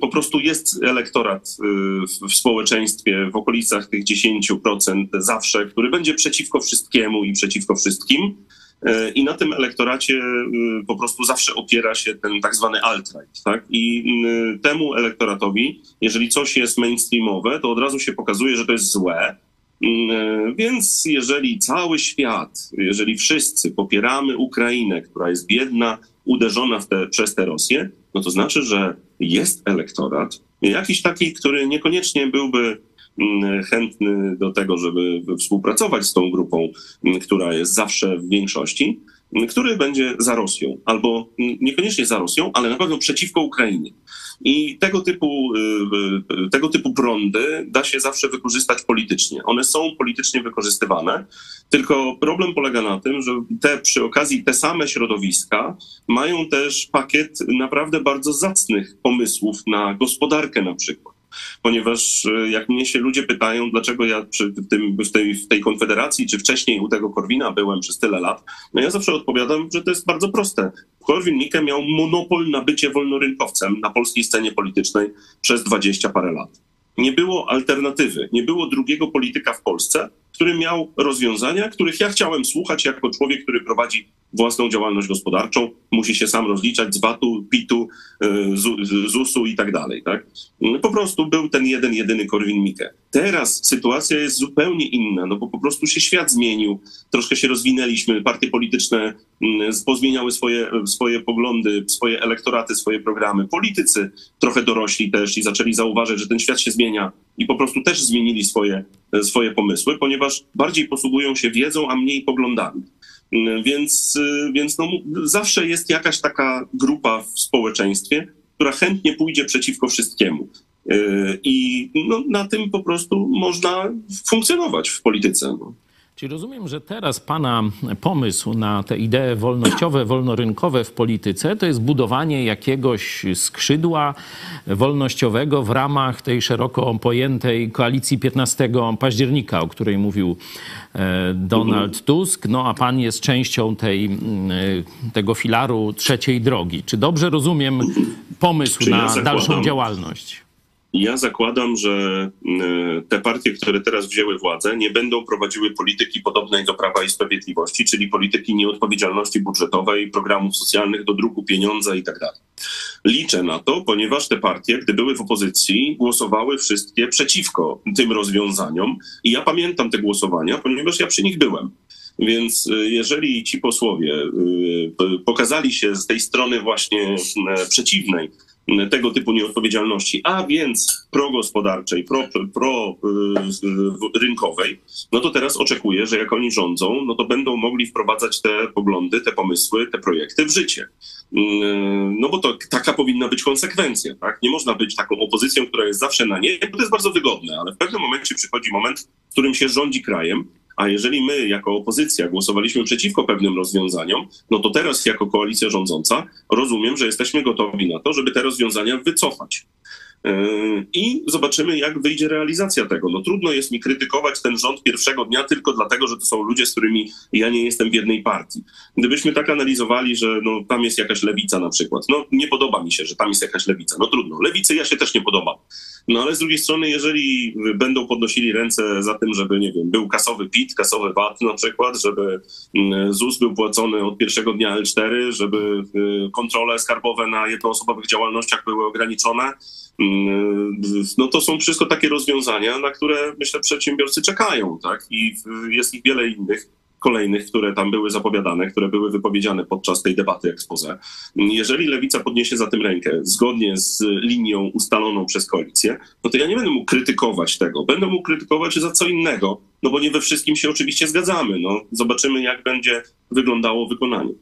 po prostu jest elektorat y, w, w społeczeństwie w okolicach tych 10% zawsze, który będzie przeciwko wszystkiemu i przeciwko wszystkim. E, I na tym elektoracie y, po prostu zawsze opiera się ten tak zwany alt-right. Tak? I y, temu elektoratowi, jeżeli coś jest mainstreamowe, to od razu się pokazuje, że to jest złe. Y, więc jeżeli cały świat, jeżeli wszyscy popieramy Ukrainę, która jest biedna, uderzona te, przez tę Rosję, no to znaczy, że jest elektorat, jakiś taki, który niekoniecznie byłby Mm, chętny do tego, żeby współpracować z tą grupą, mm, która jest zawsze w większości, mm, który będzie za Rosją, albo niekoniecznie za Rosją, ale na pewno przeciwko Ukrainie. I tego typu, y, y, tego typu prądy da się zawsze wykorzystać politycznie. One są politycznie wykorzystywane, tylko problem polega na tym, że te przy okazji te same środowiska mają też pakiet naprawdę bardzo zacnych pomysłów na gospodarkę na przykład ponieważ e, jak mnie się ludzie pytają, dlaczego ja przy tym, w, tej, w tej konfederacji, czy wcześniej u tego Korwina byłem przez tyle lat, no ja zawsze odpowiadam, że to jest bardzo proste. Korwin-Mikke miał monopol na bycie wolnorynkowcem na polskiej scenie politycznej przez dwadzieścia parę lat. Nie było alternatywy, nie było drugiego polityka w Polsce, który miał rozwiązania, których ja chciałem słuchać jako człowiek, który prowadzi własną działalność gospodarczą, musi się sam rozliczać z VAT-u, PIT-u, y, ZUS-u i tak dalej. Tak? Po prostu był ten jeden, jedyny Korwin-Mikke. Teraz sytuacja jest zupełnie inna, no bo po prostu się świat zmienił, troszkę się rozwinęliśmy, partie polityczne mm, pozmieniały swoje, swoje poglądy, swoje elektoraty, swoje programy. Politycy trochę dorośli też i zaczęli zauważyć, że ten świat się zmienia i po prostu też zmienili swoje, swoje pomysły, ponieważ bardziej posługują się wiedzą, a mniej poglądami. Więc, więc no, zawsze jest jakaś taka grupa w społeczeństwie, która chętnie pójdzie przeciwko wszystkiemu. I no, na tym po prostu można funkcjonować w polityce. No. Czyli rozumiem, że teraz Pana pomysł na te idee wolnościowe, wolnorynkowe w polityce to jest budowanie jakiegoś skrzydła wolnościowego w ramach tej szeroko pojętej koalicji 15 października, o której mówił e, Donald Tusk. No a Pan jest częścią tej, e, tego filaru trzeciej drogi. Czy dobrze rozumiem pomysł na dalszą działalność? Ja zakładam, że e, te partie, które teraz wzięły władzę, nie będą prowadziły polityki podobnej do Prawa i Sprawiedliwości, czyli polityki nieodpowiedzialności budżetowej, programów socjalnych, do druku pieniądza i tak. Liczę na to, ponieważ te partie, gdy były w opozycji, głosowały wszystkie przeciwko tym rozwiązaniom. I ja pamiętam te głosowania, ponieważ ja przy nich byłem. Więc y, jeżeli ci posłowie y, pokazali się z tej strony właśnie przeciwnej tego typu nieodpowiedzialności, a więc progospodarczej, pro, pro y, rynkowej, no to teraz oczekuję, że jak oni rządzą, no to będą mogli wprowadzać te poglądy, te pomysły, te projekty w życie. No bo to taka powinna być konsekwencja, tak? Nie można być taką opozycją, która jest zawsze na nie, bo to jest bardzo wygodne, ale w pewnym momencie przychodzi moment, w którym się rządzi krajem a jeżeli my jako opozycja głosowaliśmy przeciwko pewnym rozwiązaniom, no to teraz jako koalicja rządząca rozumiem, że jesteśmy gotowi na to, żeby te rozwiązania wycofać. Yy, I zobaczymy, jak wyjdzie realizacja tego. No trudno jest mi krytykować ten rząd pierwszego dnia tylko dlatego, że to są ludzie, z którymi ja nie jestem w jednej partii. Gdybyśmy tak analizowali, że no, tam jest jakaś lewica na przykład, no nie podoba mi się, że tam jest jakaś lewica. No trudno, lewicy ja się też nie podoba. No ale z drugiej strony, jeżeli będą podnosili ręce za tym, żeby, nie wiem, był kasowy PIT, kasowy VAT na przykład, żeby mm, ZUS był płacony od pierwszego dnia L4, żeby y, kontrole skarbowe na jednoosobowych działalnościach były ograniczone, no to są wszystko takie rozwiązania, na które myślę przedsiębiorcy czekają, tak? I jest ich wiele innych kolejnych, które tam były zapowiadane, które były wypowiedziane podczas tej debaty expose. Jeżeli lewica podniesie za tym rękę zgodnie z linią ustaloną przez koalicję, no to ja nie będę mógł krytykować tego. Będę mógł krytykować za co innego, no bo nie we wszystkim się oczywiście zgadzamy. No, zobaczymy, jak będzie wyglądało wykonanie.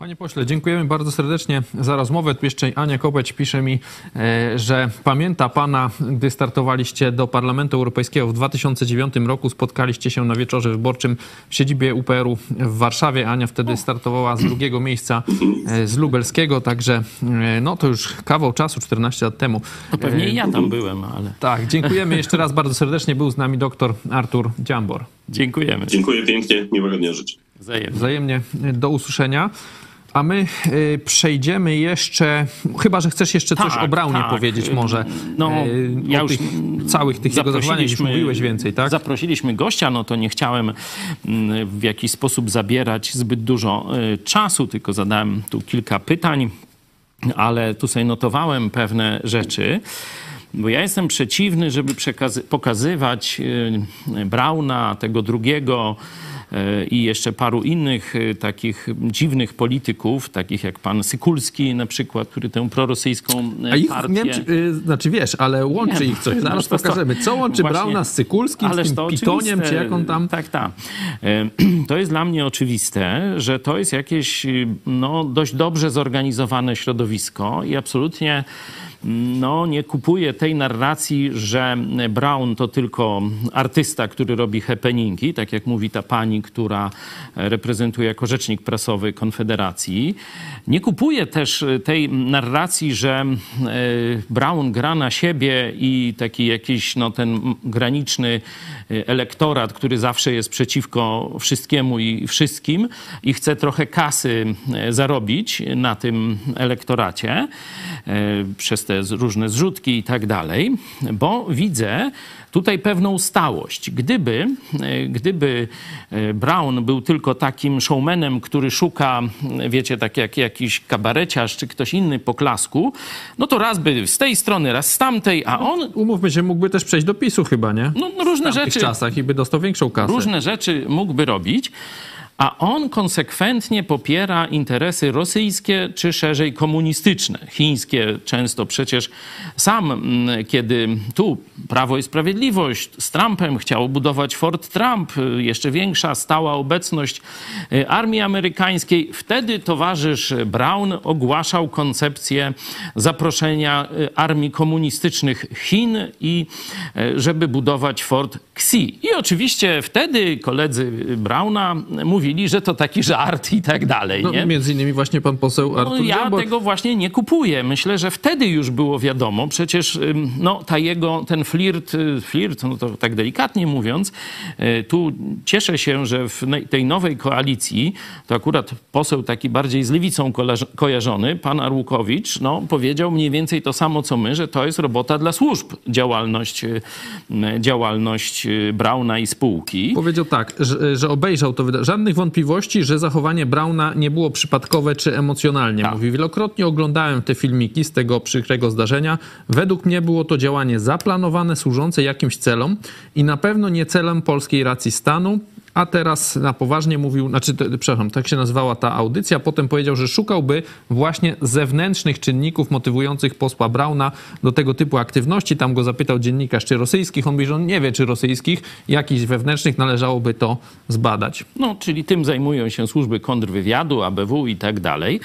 Panie pośle, dziękujemy bardzo serdecznie za rozmowę. Tu jeszcze Ania Kopeć pisze mi, e, że pamięta pana, gdy startowaliście do Parlamentu Europejskiego w 2009 roku, spotkaliście się na wieczorze wyborczym w siedzibie UPR-u w Warszawie. Ania wtedy startowała z drugiego miejsca e, z lubelskiego, także e, no to już kawał czasu, 14 lat temu. To pewnie i ja tam byłem, ale... Tak, dziękujemy jeszcze raz bardzo serdecznie. Był z nami doktor Artur Dziambor. Dziękujemy. Dziękuję pięknie, miłego dnia życzę. Wzajemnie. Wzajemnie. Do usłyszenia. A my y, przejdziemy jeszcze, chyba że chcesz jeszcze coś tak, o Braunie tak. powiedzieć może. No, y, ja już tych, całych tych jego już mówiłeś więcej, tak? Zaprosiliśmy gościa, no to nie chciałem mm, w jakiś sposób zabierać zbyt dużo y, czasu, tylko zadałem tu kilka pytań, ale tu sobie notowałem pewne rzeczy. Bo ja jestem przeciwny, żeby pokazywać Brauna, tego drugiego, i jeszcze paru innych y, takich dziwnych polityków, takich jak pan Sykulski na przykład, który tę prorosyjską y, A ich, partię... Nie wiem, czy, yy, znaczy wiesz, ale łączy nie, ich coś. Zaraz no pokażemy. Co łączy właśnie, Brauna z Sykulskim, z tym Pitoniem, czy jak on tam... Tak, tak. To jest dla mnie oczywiste, że to jest jakieś no, dość dobrze zorganizowane środowisko i absolutnie no, nie kupuje tej narracji, że Brown to tylko artysta, który robi happeningi, tak jak mówi ta pani, która reprezentuje jako rzecznik prasowy Konfederacji. Nie kupuje też tej narracji, że e, Brown gra na siebie i taki jakiś no, ten graniczny elektorat, który zawsze jest przeciwko wszystkiemu i wszystkim i chce trochę kasy e, zarobić na tym elektoracie e, przez te różne zrzutki i tak dalej, bo widzę tutaj pewną stałość. Gdyby, e, gdyby Brown był tylko takim showmanem, który szuka, wiecie, tak jak jakiś kabareciarz czy ktoś inny poklasku, no to raz by z tej strony, raz z tamtej, a on... Umówmy się, mógłby też przejść do PiSu chyba, nie? No, no różne rzeczy czasach i by dostał większą kasę. Różne rzeczy mógłby robić, a on konsekwentnie popiera interesy rosyjskie czy szerzej komunistyczne. Chińskie często przecież sam, mm, kiedy tu Prawo i Sprawiedliwość z Trumpem chciało budować Fort Trump, jeszcze większa stała obecność y, armii amerykańskiej, wtedy towarzysz Brown ogłaszał koncepcję zaproszenia y, armii komunistycznych Chin i y, żeby budować Fort Xi. I oczywiście wtedy koledzy Brauna mówili, mówili, że to taki żart i tak dalej. No, nie? między innymi właśnie pan poseł Artur No, ja Dziambor. tego właśnie nie kupuję. Myślę, że wtedy już było wiadomo. Przecież no, ta jego, ten flirt, y, flirt, no to tak delikatnie mówiąc, y, tu cieszę się, że w tej nowej koalicji, to akurat poseł taki bardziej z lewicą kojarzony, pan Arłukowicz, no, powiedział mniej więcej to samo, co my, że to jest robota dla służb, działalność, y, działalność Brauna i spółki. Powiedział tak, że, że obejrzał to. Żadnych wątpliwości, że zachowanie Brauna nie było przypadkowe czy emocjonalnie. Tak. Mówi, wielokrotnie oglądałem te filmiki z tego przykrego zdarzenia. Według mnie było to działanie zaplanowane, służące jakimś celom i na pewno nie celem polskiej racji stanu. A teraz na poważnie mówił, znaczy, przepraszam, tak się nazywała ta audycja. Potem powiedział, że szukałby właśnie zewnętrznych czynników motywujących posła Brauna do tego typu aktywności. Tam go zapytał dziennikarz, czy rosyjskich. On mówi, że on nie wie, czy rosyjskich, jakichś wewnętrznych należałoby to zbadać. No, czyli tym zajmują się służby kontrwywiadu, ABW i tak dalej.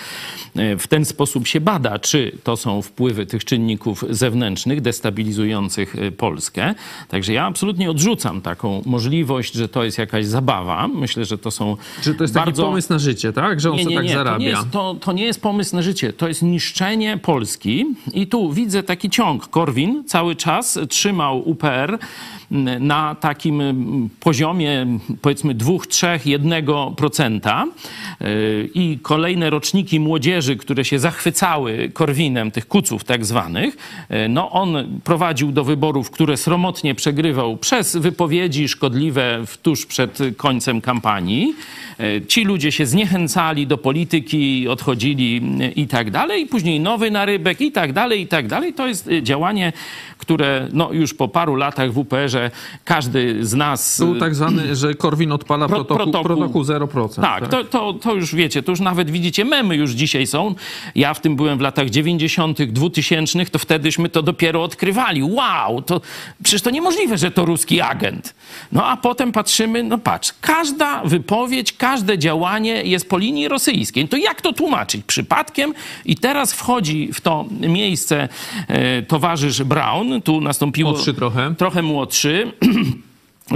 E, W ten sposób się bada, czy to są wpływy tych czynników zewnętrznych destabilizujących e, Polskę. Także ja absolutnie odrzucam taką możliwość, że to jest jakaś zabawa. Myślę, że to są Czy to jest taki bardzo... pomysł na życie, tak? Że on sobie tak To nie, zarabia. jest, to, to nie jest pomysł na życie, to jest niszczenie Polski. I tu widzę taki ciąg. Korwin cały czas trzymał UPR na takim mm, poziomie powiedzmy 2, 3, 1%. Yy, I kolejne roczniki młodzieży, które się zachwycały Korwinem, tych kuców tak zwanych, yy, no on prowadził do wyborów, które sromotnie przegrywał przez wypowiedzi szkodliwe tuż przed końcem kampanii. E, Ci ludzie się zniechęcali do polityki, odchodzili e, i tak dalej. Później nowy narybek i tak dalej, i tak dalej. To jest e, działanie, które no, już po paru latach w UPR-ze każdy z nas... Był tak zwany, że Korwin odpala Pro- protokół, protokół. protokół 0%. Tak, To, to, to już wiecie, to już nawet widzicie, memy już dzisiaj są. Ja w tym byłem w latach 90., 2000, to wtedyśmy to dopiero odkrywali. Wow, to przecież to niemożliwe, że to ruski agent. No a potem patrzymy, no patrz, każda wypowiedź, każde działanie jest po linii rosyjskiej. To jak to tłumaczyć? Przypadkiem? I teraz wchodzi w to miejsce e, towarzysz Brown, tu nastąpiło... Młodszy trochę. Trochę młodszy.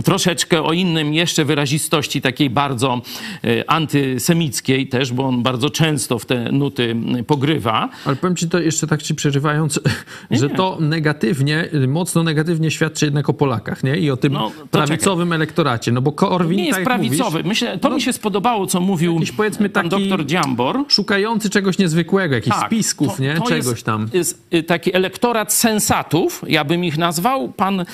Troszeczkę o innym jeszcze wyrazistości takiej bardzo e, antysemickiej też, bo on bardzo często w te nuty pogrywa. Ale powiem ci to jeszcze tak ci przerywając, że nie. to negatywnie, mocno negatywnie świadczy jednak o Polakach, nie? I o tym No, prawicowym elektoracie. No bo Korwin, Nie jest tak prawicowy. Mówisz, Myślę, to no, mi się spodobało, co mówił jakiś, powiedzmy, pan taki- doktor Dziambor. szukający czegoś niezwykłego, jakichś spisków, Tak, to- nie? to Czegoś jest, tam. Jest y, taki elektorat sensatów, ja bym ich nazwał. Pan Ale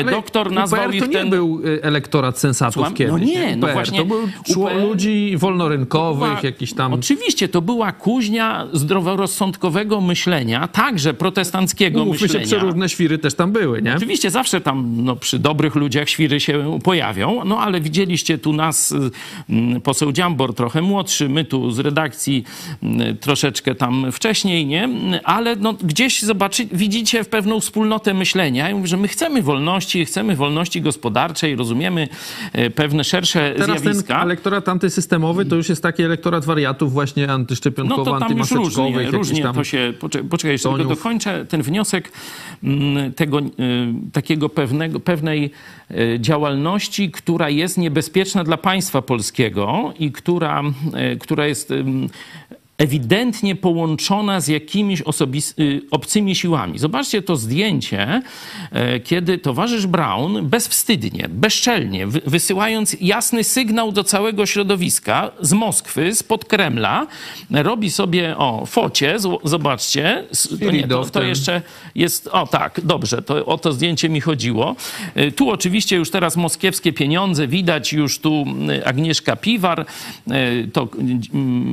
Ale doktor nazwał ich nie ten... był y, elektorat sensatów Słucham? kiedyś. No nie, no właśnie To był UPR ludzi wolnorynkowych, była- jakiś tam... Oczywiście, to była kuźnia zdroworozsądkowego myślenia, także protestanckiego Mówmy się, myślenia. przeróżne świry też tam były, nie? Oczywiście zawsze tam no, przy dobrych ludziach świry się pojawią, no ale widzieliście tu nas, y, mm, poseł Dziambor trochę młodszy, my tu z redakcji mm, troszeczkę tam wcześniej, nie? Ale no, gdzieś zobaczy, widzicie w pewną wspólnotę myślenia. Ja mówię, że my chcemy wolności, chcemy wolności gospodarczej, rozumiemy e, pewne szersze Teraz zjawiska. ten elektorat antysystemowy to już jest taki elektorat wariatów właśnie No antyszczepionkowo, to tam już różnie, różnie tam... to się... Poczekaj, jeszcze tylko dokończę ten wniosek mm, tego, y, takiego pewnego, pewnej y, działalności, która jest niebezpieczna dla państwa polskiego i która, która jest ewidentnie połączona z jakimiś osobis- y, obcymi siłami. Zobaczcie to zdjęcie, e, kiedy towarzysz Brown bezwstydnie, bezczelnie, wy- wysyłając jasny sygnał do całego środowiska z Moskwy, spod Kremla, robi sobie, o, focie, zobaczcie, to, nie, to, to jeszcze jest, o tak, dobrze, to, o to zdjęcie mi chodziło. E, Tu oczywiście już teraz moskiewskie pieniądze, widać już tu mm, Agnieszka Piwar, e, to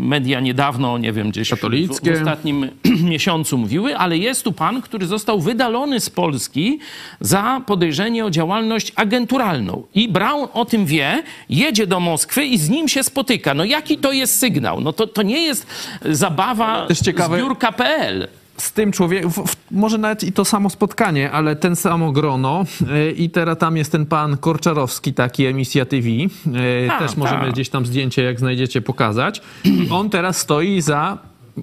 media niedawno, nie wiem, gdzieś w, Katolickie. w ostatnim miesiącu mówiły, ale jest tu pan, który został wydalony z Polski za podejrzenie o działalność agenturalną. I Brown o tym wie, jedzie do Moskwy i z nim się spotyka. No jaki to jest sygnał? No to, to nie jest zabawa zbiórka.pl. z tym człowiekiem, może nawet i to samo spotkanie, ale ten samo grono y, i teraz tam jest ten pan Korczarowski, taki emisja TV, y, A, też możemy tak. gdzieś tam zdjęcie, jak znajdziecie, pokazać. On teraz stoi za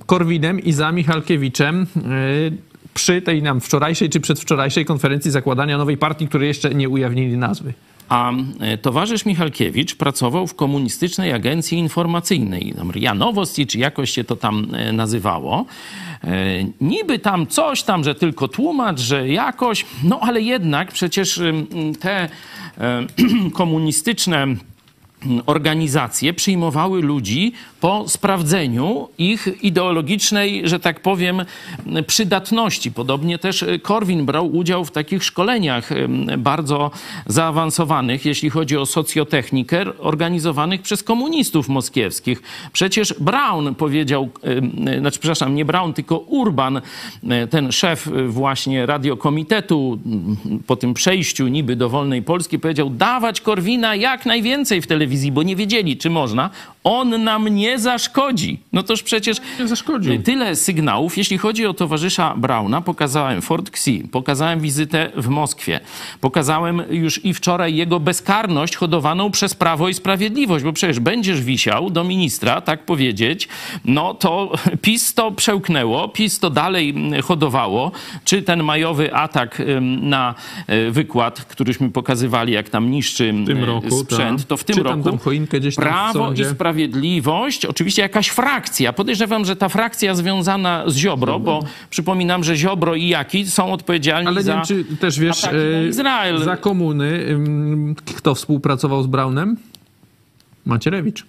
Korwinem i za Michalkiewiczem y, przy tej nam wczorajszej czy przedwczorajszej konferencji zakładania nowej partii, której jeszcze nie ujawnili nazwy. A e, towarzysz Michalkiewicz pracował w komunistycznej agencji informacyjnej, tam RIA Nowosti, czy jakoś się to tam e, nazywało. E, Niby tam coś tam, że tylko tłumacz, że jakoś, no ale jednak przecież ym, te komunistyczne organizacje przyjmowały ludzi po sprawdzeniu ich ideologicznej, że tak powiem, przydatności. Podobnie też Korwin brał udział w takich szkoleniach bardzo zaawansowanych, jeśli chodzi o socjotechnikę, organizowanych przez komunistów moskiewskich. Przecież Brown powiedział, znaczy, przepraszam, nie Brown, tylko Urban, e, ten szef e, właśnie radiokomitetu po tym przejściu niby do wolnej Polski powiedział dawać Korwina jak najwięcej w telewizji, bo nie wiedzieli, czy można. On nam nie zaszkodzi. No toż przecież zaszkodził. tyle sygnałów. Jeśli chodzi o towarzysza Brauna, pokazałem Fort Xi, pokazałem wizytę w Moskwie, pokazałem już i wczoraj jego bezkarność hodowaną przez Prawo i Sprawiedliwość, bo przecież będziesz wisiał do ministra, tak powiedzieć, no to PiS to przełknęło, PiS to dalej mm, hodowało. Czy ten majowy atak na y, wykład, któryśmy pokazywali, jak tam niszczy W tym y, roku, sprzęt, tak. to w tym roku tam choinkę gdzieś tam Prawo i sądzie. Sprawiedliwość, oczywiście jakaś frakcja. Podejrzewam, że ta frakcja związana z Ziobro, bo przypominam, że Ziobro i Jaki są odpowiedzialni Ale nie za... wiem, czy też wiesz, e, Izrael. za komuny, kto współpracował z Braunem? Macierewicz.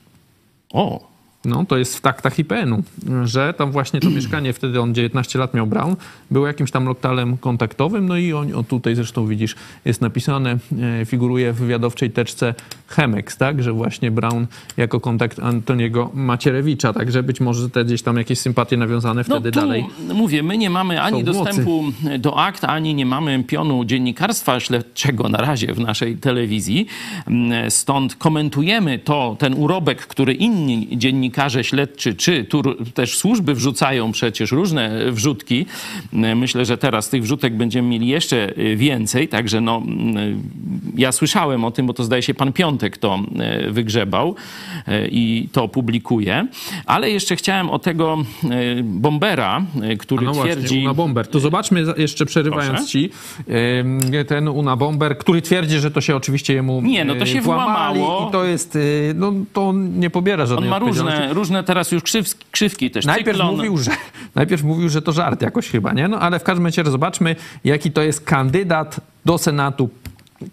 O, No, to jest w taktach IPN-u, że tam właśnie to mieszkanie, wtedy on 19 lat miał Brown, było jakimś tam lokalem kontaktowym, no i on, o tutaj zresztą widzisz, jest napisane, e, figuruje w wywiadowczej teczce Chemex, tak, że właśnie Brown jako kontakt Antoniego Macierewicza, także być może te gdzieś tam jakieś sympatie nawiązane no wtedy tu dalej. mówię, my nie mamy ani mocy. dostępu do akt, ani nie mamy pionu dziennikarstwa śledczego na razie w naszej telewizji. Mm, Stąd komentujemy to, ten urobek, który inni dziennikarze śledczy, czy tu też służby wrzucają przecież różne wrzutki. Mm, Myślę, że teraz tych wrzutek będziemy mieli jeszcze y, więcej, także no, ja słyszałem o tym, bo to zdaje się pan Piątek to wygrzebał i to publikuje. Ale jeszcze chciałem o tego bombera, który No właśnie, twierdzi... Una Bomber. To zobaczmy jeszcze przerywając Proszę. ci ten Una Bomber, który twierdzi, że to się oczywiście jemu Nie, no to się włamało. i to jest, no to on nie pobiera On żadnej ma odpowiedzialności. Różne, różne teraz już krzyw, krzywki też. Najpierw Cyklon. mówił, że, najpierw mówił, że to żart jakoś chyba, nie? No ale w każdym razie zobaczmy, jaki to jest kandydat do Senatu.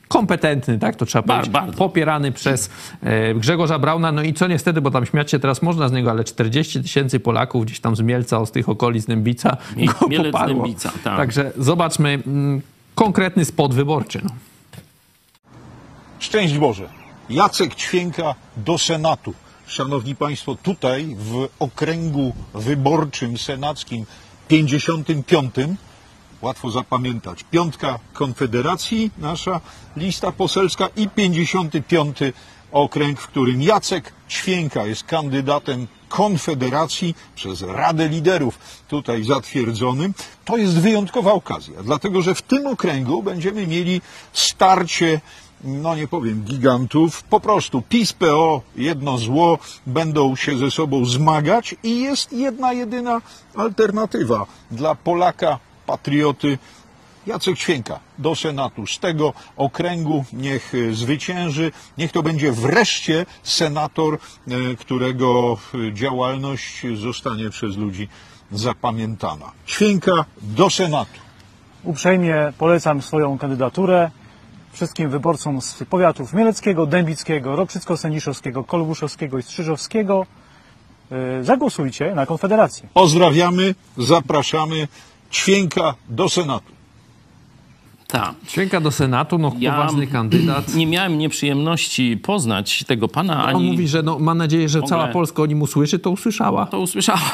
Kompetentny, tak to trzeba powiedzieć. bardzo. Popierany przez e, Grzegorza Brauna. No i co niestety, bo tam śmiać się teraz można z niego, ale 40 tysięcy Polaków gdzieś tam z Mielca, z tych okolic Dębica Mie- go Mielec, poparło. Dębica, tak. Także zobaczmy mm, konkretny spot wyborczy. No. Szczęść Boże. Jacek Ćwięka do Senatu. Szanowni Państwo, tutaj w okręgu wyborczym senackim 55, łatwo zapamiętać, piątka Konfederacji, nasza lista poselska i 55 okręg, w którym Jacek Ćwięka jest kandydatem Konfederacji przez Radę Liderów tutaj zatwierdzonym. To jest wyjątkowa okazja, dlatego że w tym okręgu będziemy mieli starcie no nie powiem gigantów, po prostu PiS, PO, jedno zło, będą się ze sobą zmagać i jest jedna, jedyna alternatywa dla Polaka, patrioty, Jacek Ćwięka do Senatu. Z tego okręgu niech e, zwycięży, niech to będzie wreszcie senator, e, którego e, działalność zostanie przez ludzi zapamiętana. Ćwięka do Senatu. Uprzejmie polecam swoją kandydaturę wszystkim wyborcom z powiatów mieleckiego, dębickiego, ropczycko-sędziszowskiego, kolbuszowskiego i strzyżowskiego. Yy, Zagłosujcie na Konfederację. Pozdrawiamy, zapraszamy Ćwięka do Senatu. Tak. Ćwięka do Senatu, no Ja poważny kandydat. Nie miałem nieprzyjemności poznać tego pana, ani... On mówi, że no, ma nadzieję, że cała Polska o nim usłyszy, to usłyszała. to usłyszała.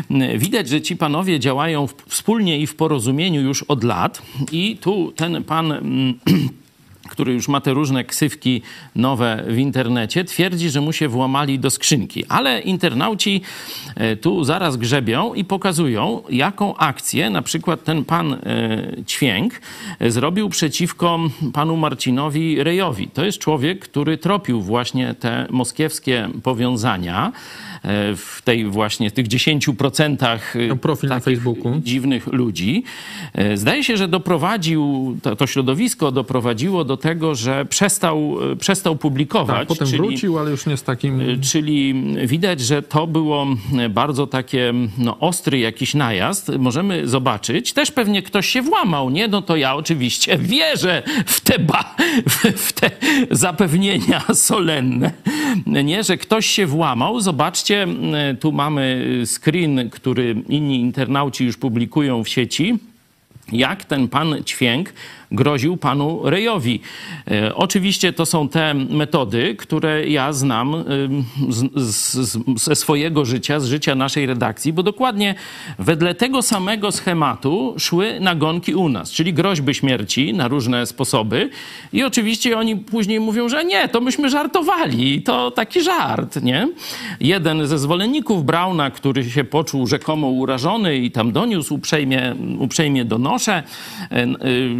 Widać, że ci panowie działają wspólnie i w porozumieniu już od lat. I tu ten pan, mm, który już ma te różne ksywki nowe w internecie, twierdzi, że mu się włamali do skrzynki. Ale internauci e, tu zaraz grzebią i pokazują, jaką akcję na przykład ten pan e, Ćwięk e, zrobił przeciwko panu Marcinowi Rejowi. To jest człowiek, który tropił właśnie te moskiewskie powiązania w tej właśnie tych 10% Miał profil na Facebooku. dziwnych ludzi. E, Zdaje się, że doprowadził, to, to środowisko doprowadziło do tego, że przestał, przestał publikować. Tak, potem czyli, wrócił, ale już nie z takim... Czyli widać, że to było bardzo takie no, ostry jakiś najazd. Możemy zobaczyć. Też pewnie ktoś się włamał, nie? No to ja oczywiście wierzę w te, ba- w te zapewnienia solenne, nie? Że ktoś się włamał. Zobaczcie, tu mamy screen, który inni internauci już publikują w sieci. Jak ten pan Ćwięk groził panu Rejowi. E, oczywiście to są te metody, które ja znam e, z, z, ze swojego życia, z życia naszej redakcji, bo dokładnie wedle tego samego schematu szły nagonki u nas, czyli groźby śmierci na różne sposoby i oczywiście oni później mówią, że nie, to myśmy żartowali, to taki żart, nie? Jeden ze zwolenników Brauna, który się poczuł rzekomo urażony i tam doniósł uprzejmie, uprzejmie donoszę, e,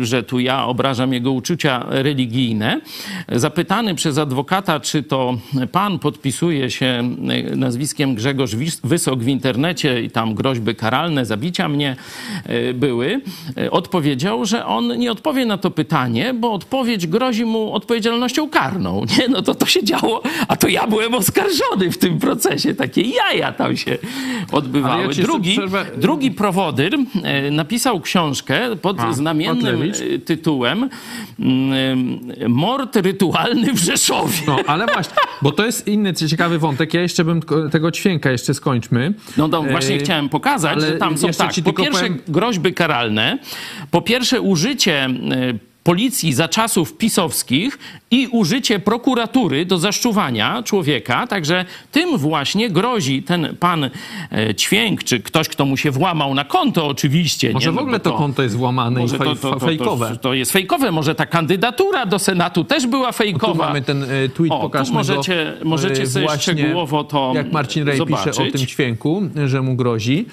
że tu ja obrażam jego uczucia religijne. Zapytany przez adwokata, czy to pan podpisuje się nazwiskiem Grzegorz Wysok w internecie i tam groźby karalne, zabicia mnie e, były, e, odpowiedział, że on nie odpowie na to pytanie, bo odpowiedź grozi mu odpowiedzialnością karną. Nie, no to to się działo, a to ja byłem oskarżony w tym procesie. Takie jaja tam się odbywały. ja drugi, drugi prowodyr e, napisał książkę pod A, znamiennym. Tytułem mm, Mord rytualny w Rzeszowie. No, ale właśnie, bo to jest inny ciekawy wątek. Ja jeszcze bym tego ćwięka jeszcze skończmy. No to właśnie E, chciałem pokazać, że tam są tak, po pierwsze powiem- groźby karalne, po pierwsze użycie e, policji za czasów pisowskich i użycie prokuratury do zaszczuwania człowieka, także tym właśnie grozi ten pan e, Ćwięk, czy ktoś, kto mu się włamał na konto oczywiście. Może nie? w No ogóle bo to konto jest włamane i może fej, to, to, to, fejkowe. To, to jest fejkowe, może ta kandydatura do Senatu też była fejkowa. Tu mamy ten e, tweet, O, pokażmy możecie- go, możecie e, sobie właśnie, szczegółowo to Jak Marcin Rej pisze o zobaczyć. tym ćwięku, że mu grozi.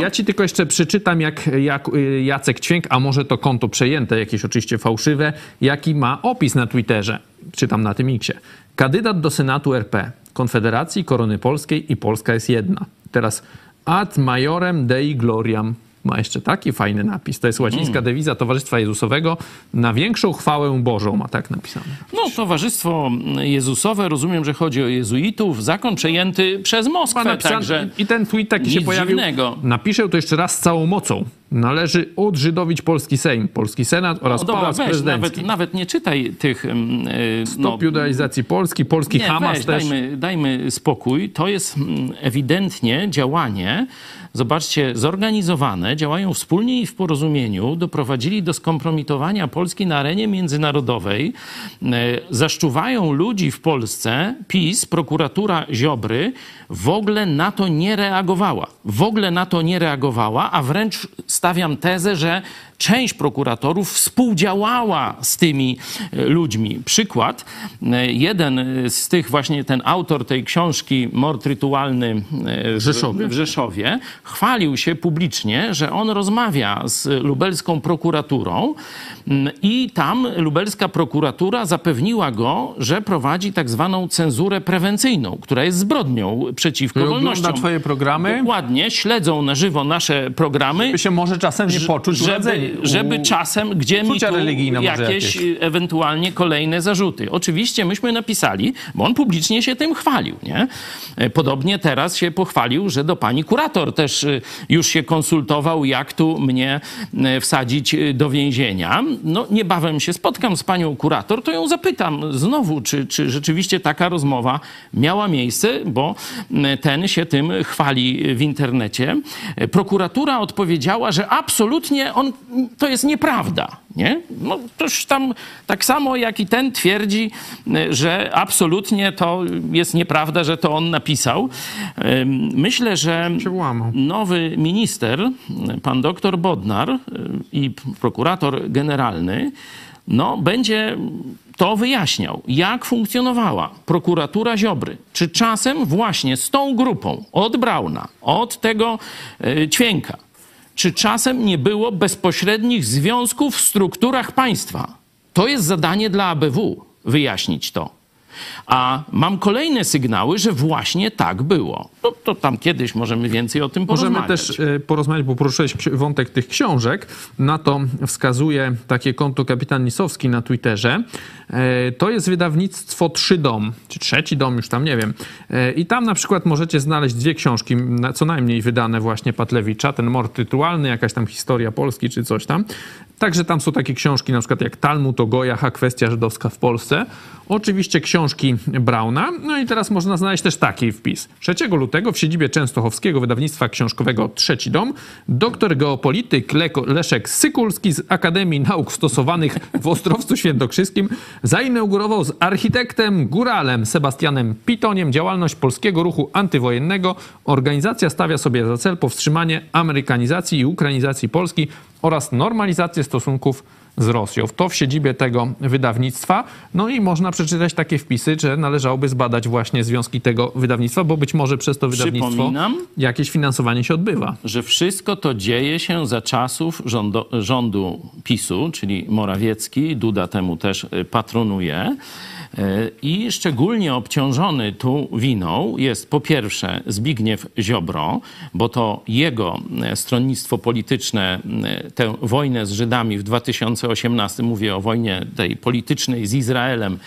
Ja ci tylko jeszcze przeczytam, jak, jak Jacek Ćwięk, a może to konto przejęte, jakieś oczywiście fałszywe, jaki ma opis na Twitterze. Czytam na tym Xie. Kandydat do Senatu RP, Konfederacji, Korony Polskiej i Polska jest jedna. Teraz ad majorem dei gloriam. Ma jeszcze taki fajny napis. To jest łacińska Mm. dewiza Towarzystwa Jezusowego. Na większą chwałę Bożą ma tak napisane. No, Towarzystwo Jezusowe, rozumiem, że chodzi o jezuitów, zakon przejęty przez Moskwę, napisane- także... I ten tweet taki się pojawił. dziwnego. Napiszę to jeszcze raz z całą mocą. Należy odżydowić polski Sejm, polski Senat oraz No dobra, pałac weź, prezydencki. nawet, nawet nie czytaj tych... mm, y, Stop judaizacji Polski, polski Nie, Hamas weź, też. dajmy, dajmy spokój. To jest mm, ewidentnie działanie, zobaczcie, zorganizowane, działają wspólnie i w porozumieniu, doprowadzili do skompromitowania Polski na arenie międzynarodowej, e, zaszczuwają ludzi w Polsce, PiS, prokuratura Ziobry w ogóle na to nie reagowała. W ogóle na to nie reagowała, a wręcz stawiam tezę, że część prokuratorów współdziałała z tymi e, ludźmi. Przykład, e, jeden z tych właśnie, ten autor tej książki Mord rytualny Rzeszowie. w Rzeszowie chwalił się publicznie, że on rozmawia z lubelską prokuraturą mm, i tam lubelska prokuratura zapewniła go, że prowadzi tak zwaną cenzurę prewencyjną, która jest zbrodnią przeciwko ogląda wolnościom. twoje programy, Dokładnie, śledzą na żywo nasze programy by się może czasem nie poczuć żeby, uradzeni. żeby czasem, gdzie mi tu jakieś, jakieś. y, ewentualnie kolejne zarzuty. Oczywiście myśmy napisali, bo on publicznie się tym chwalił, nie? E, Podobnie teraz się pochwalił, że do pani kurator też y, już się konsultował, jak tu mnie y, wsadzić y, do więzienia. No niebawem się spotkam z panią kurator, to ją zapytam znowu, czy, czy rzeczywiście taka rozmowa miała miejsce, bo ten się tym chwali w internecie. Prokuratura odpowiedziała, że absolutnie on, to jest nieprawda. Nie? No, toż tam tak samo jak i ten twierdzi, y, że absolutnie to jest nieprawda, że to on napisał. Myślę, że nowy minister, y, pan doktor Bodnar y, i prokurator generalny, no, będzie to wyjaśniał, jak funkcjonowała prokuratura Ziobry. Czy czasem właśnie z tą grupą od Brauna, od tego Ćwięka, czy czasem nie było bezpośrednich związków w strukturach państwa? To jest zadanie dla ABW, wyjaśnić to. A mam kolejne sygnały, że właśnie tak było. To, to tam kiedyś możemy więcej o tym Możemy porozmawiać. też e, porozmawiać, bo poruszyłeś wątek tych książek. Na to wskazuje takie konto Kapitan Lisowski na Twitterze. E, To jest wydawnictwo Trzy Dom, czy Trzeci Dom, już tam nie wiem. E, I tam na przykład możecie znaleźć dwie książki, co najmniej wydane właśnie Patlewicza, ten mord rytualny, jakaś tam historia Polski, czy coś tam. Także tam są takie książki, na przykład jak Talmud o Gojach, kwestia żydowska w Polsce. Oczywiście książki Brauna. No i teraz można znaleźć też taki wpis. 3 lutego w siedzibie Częstochowskiego wydawnictwa książkowego Trzeci Dom doktor geopolityk Leszek Sykulski z Akademii Nauk Stosowanych w Ostrowcu Świętokrzyskim zainaugurował z architektem góralem Sebastianem Pitoniem działalność polskiego ruchu antywojennego. Organizacja stawia sobie za cel powstrzymanie amerykanizacji i ukrainizacji Polski oraz normalizację stosunków z Rosją. To w siedzibie tego wydawnictwa. No i można przeczytać takie wpisy, że należałoby zbadać właśnie związki tego wydawnictwa, bo być może przez to wydawnictwo Przypominam, jakieś finansowanie się odbywa. że wszystko to dzieje się za czasów rządu, rządu PiSu, czyli Morawiecki, Duda temu też y, patronuje. I szczególnie obciążony tu winą jest po pierwsze Zbigniew Ziobro, bo to jego y, stronnictwo polityczne y, tę wojnę z Żydami w 2018, mówię o wojnie tej politycznej z Izraelem,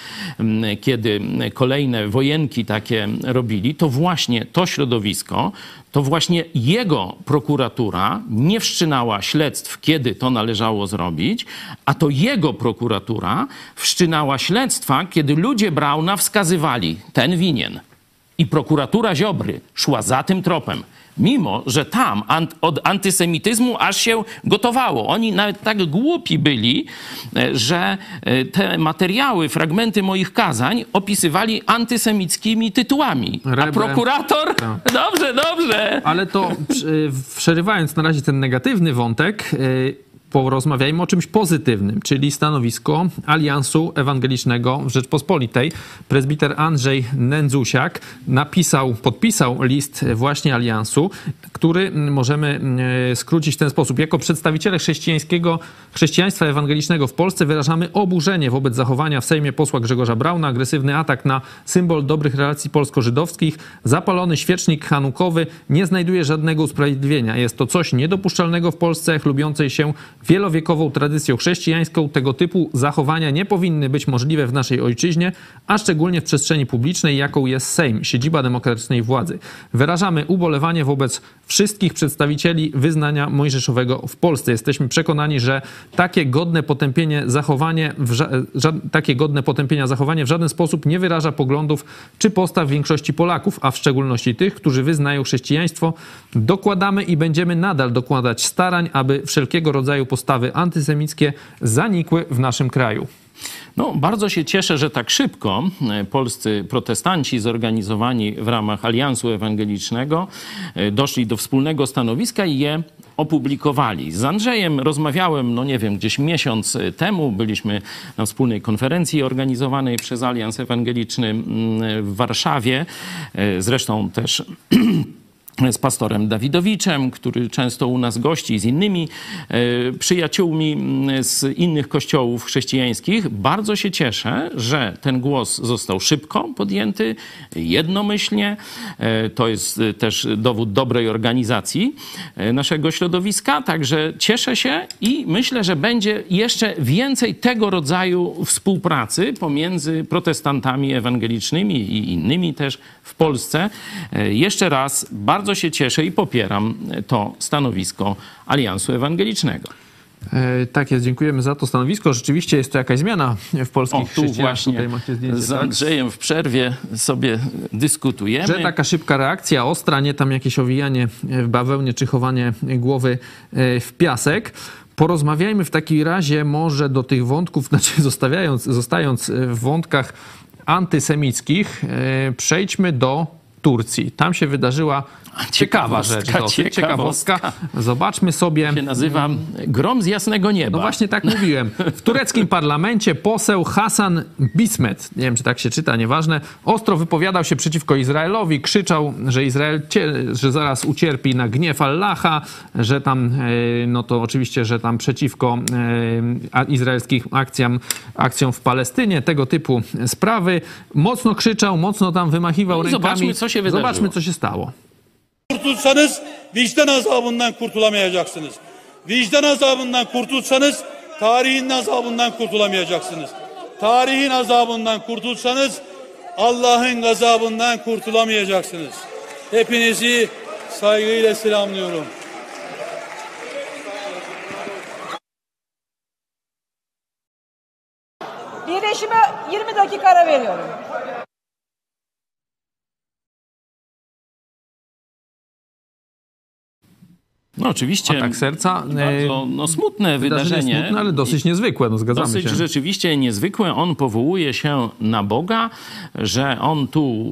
kiedy kolejne wojenki takie robili, to właśnie to środowisko to właśnie jego prokuratura nie wszczynała śledztw, kiedy to należało zrobić, a to jego prokuratura wszczynała śledztwa, kiedy ludzie Brauna wskazywali, ten winien. I prokuratura Ziobry szła za tym tropem. Mimo, że tam od antysemityzmu aż się gotowało. Oni nawet tak głupi byli, e, że e, te materiały, fragmenty moich kazań opisywali antysemickimi tytułami. A Rebel. prokurator? Dobrze, dobrze. Ale to przy- przerywając na razie ten negatywny wątek, porozmawiajmy o czymś pozytywnym, czyli stanowisko Aliansu Ewangelicznego w Rzeczpospolitej. Prezbiter Andrzej Nędzusiak napisał, podpisał list właśnie Aliansu, który możemy mm, skrócić w ten sposób. Jako przedstawiciele chrześcijańskiego, chrześcijaństwa ewangelicznego w Polsce wyrażamy oburzenie wobec zachowania w Sejmie posła Grzegorza Brauna, agresywny atak na symbol dobrych relacji polsko-żydowskich, zapalony świecznik hanukowy nie znajduje żadnego usprawiedliwienia. Jest to coś niedopuszczalnego w Polsce, chlubiącej się wielowiekową tradycją chrześcijańską. Tego typu zachowania nie powinny być możliwe w naszej ojczyźnie, a szczególnie w przestrzeni publicznej, jaką jest Sejm, siedziba demokratycznej władzy. Wyrażamy ubolewanie wobec wszystkich przedstawicieli wyznania mojżeszowego w Polsce. Jesteśmy przekonani, że takie godne potępienie zachowanie, takie godne potępienia zachowanie w żaden sposób nie wyraża poglądów czy postaw większości Polaków, a w szczególności tych, którzy wyznają chrześcijaństwo. Dokładamy i będziemy nadal dokładać starań, aby wszelkiego rodzaju postawy antysemickie zanikły w naszym kraju. No, bardzo się cieszę, że tak szybko e, polscy protestanci zorganizowani w ramach Aliansu Ewangelicznego e, doszli do wspólnego stanowiska i je opublikowali. Z Andrzejem rozmawiałem, no nie wiem, gdzieś miesiąc e, temu. Byliśmy na wspólnej konferencji organizowanej przez Alians Ewangeliczny mm, w Warszawie. Zresztą też z pastorem Dawidowiczem, który często u nas gości, z innymi e, przyjaciółmi z innych kościołów chrześcijańskich. Bardzo się cieszę, że ten głos został szybko podjęty, jednomyślnie. E, to jest e, też dowód dobrej organizacji naszego środowiska, także cieszę się i myślę, że będzie jeszcze więcej tego rodzaju współpracy pomiędzy protestantami ewangelicznymi i innymi też w Polsce. Jeszcze raz bardzo się cieszę i popieram to stanowisko Aliansu Ewangelicznego. E, tak jest, dziękujemy za to stanowisko. Rzeczywiście jest to jakaś zmiana w polskich O, tu właśnie zdjęcie, z tak? Andrzejem w przerwie sobie dyskutujemy. Że taka szybka reakcja, ostra, nie tam jakieś owijanie w bawełnie czy chowanie głowy e, w piasek. Porozmawiajmy w takim razie może do tych wątków, znaczy zostawiając, zostając w wątkach antysemickich, e, przejdźmy do Turcji. Tam się wydarzyła Ciekawa rzecz. Ciekawostka, dosyć, ciekawostka. Zobaczmy sobie. się nazywa Grom z jasnego nieba. No właśnie tak mówiłem. W tureckim parlamencie poseł Hasan Bismet, nie wiem czy tak się czyta, nieważne, ostro wypowiadał się przeciwko Izraelowi, krzyczał, że Izrael cie, że zaraz ucierpi na gniew Allaha, że tam, e, no to oczywiście, że tam przeciwko e, izraelskim akcjom, akcjom w Palestynie, tego typu sprawy. Mocno krzyczał, mocno tam wymachiwał No rękami. zobaczmy, co się wydarzyło. Zobaczmy, co się stało. Kurtulsanız vicdan azabından kurtulamayacaksınız. Vicdan azabından kurtulsanız tarihin azabından kurtulamayacaksınız. Tarihin azabından kurtulsanız Allah'ın gazabından kurtulamayacaksınız. Hepinizi saygıyla selamlıyorum. Birleşime 20 dakika ara veriyorum. No oczywiście. Tak serca. e, Bardzo no, smutne wydarzenie. smutne, ale dosyć niezwykłe, no zgadzamy Dosyć się. rzeczywiście niezwykłe. On powołuje się na Boga, że on tu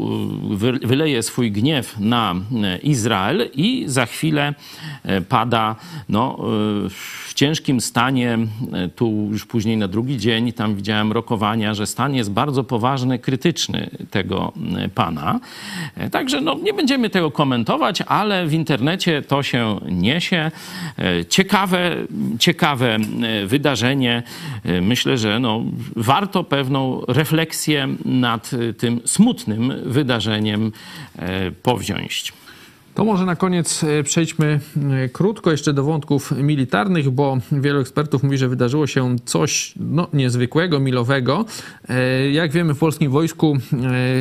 wy- wyleje swój gniew na y, Izrael i za chwilę pada no, w ciężkim stanie. Tu już później na drugi dzień tam widziałem rokowania, że stan jest bardzo poważny, krytyczny tego pana. Także no, nie będziemy tego komentować, ale w internecie to się niesie. E, Ciekawe, ciekawe e, wydarzenie. E, Myślę, że no, warto pewną refleksję nad tym smutnym wydarzeniem powziąć. To może na koniec e, przejdźmy e, krótko jeszcze do wątków militarnych, bo wielu ekspertów mówi, że wydarzyło się coś no, niezwykłego, milowego. E, Jak wiemy, w polskim wojsku,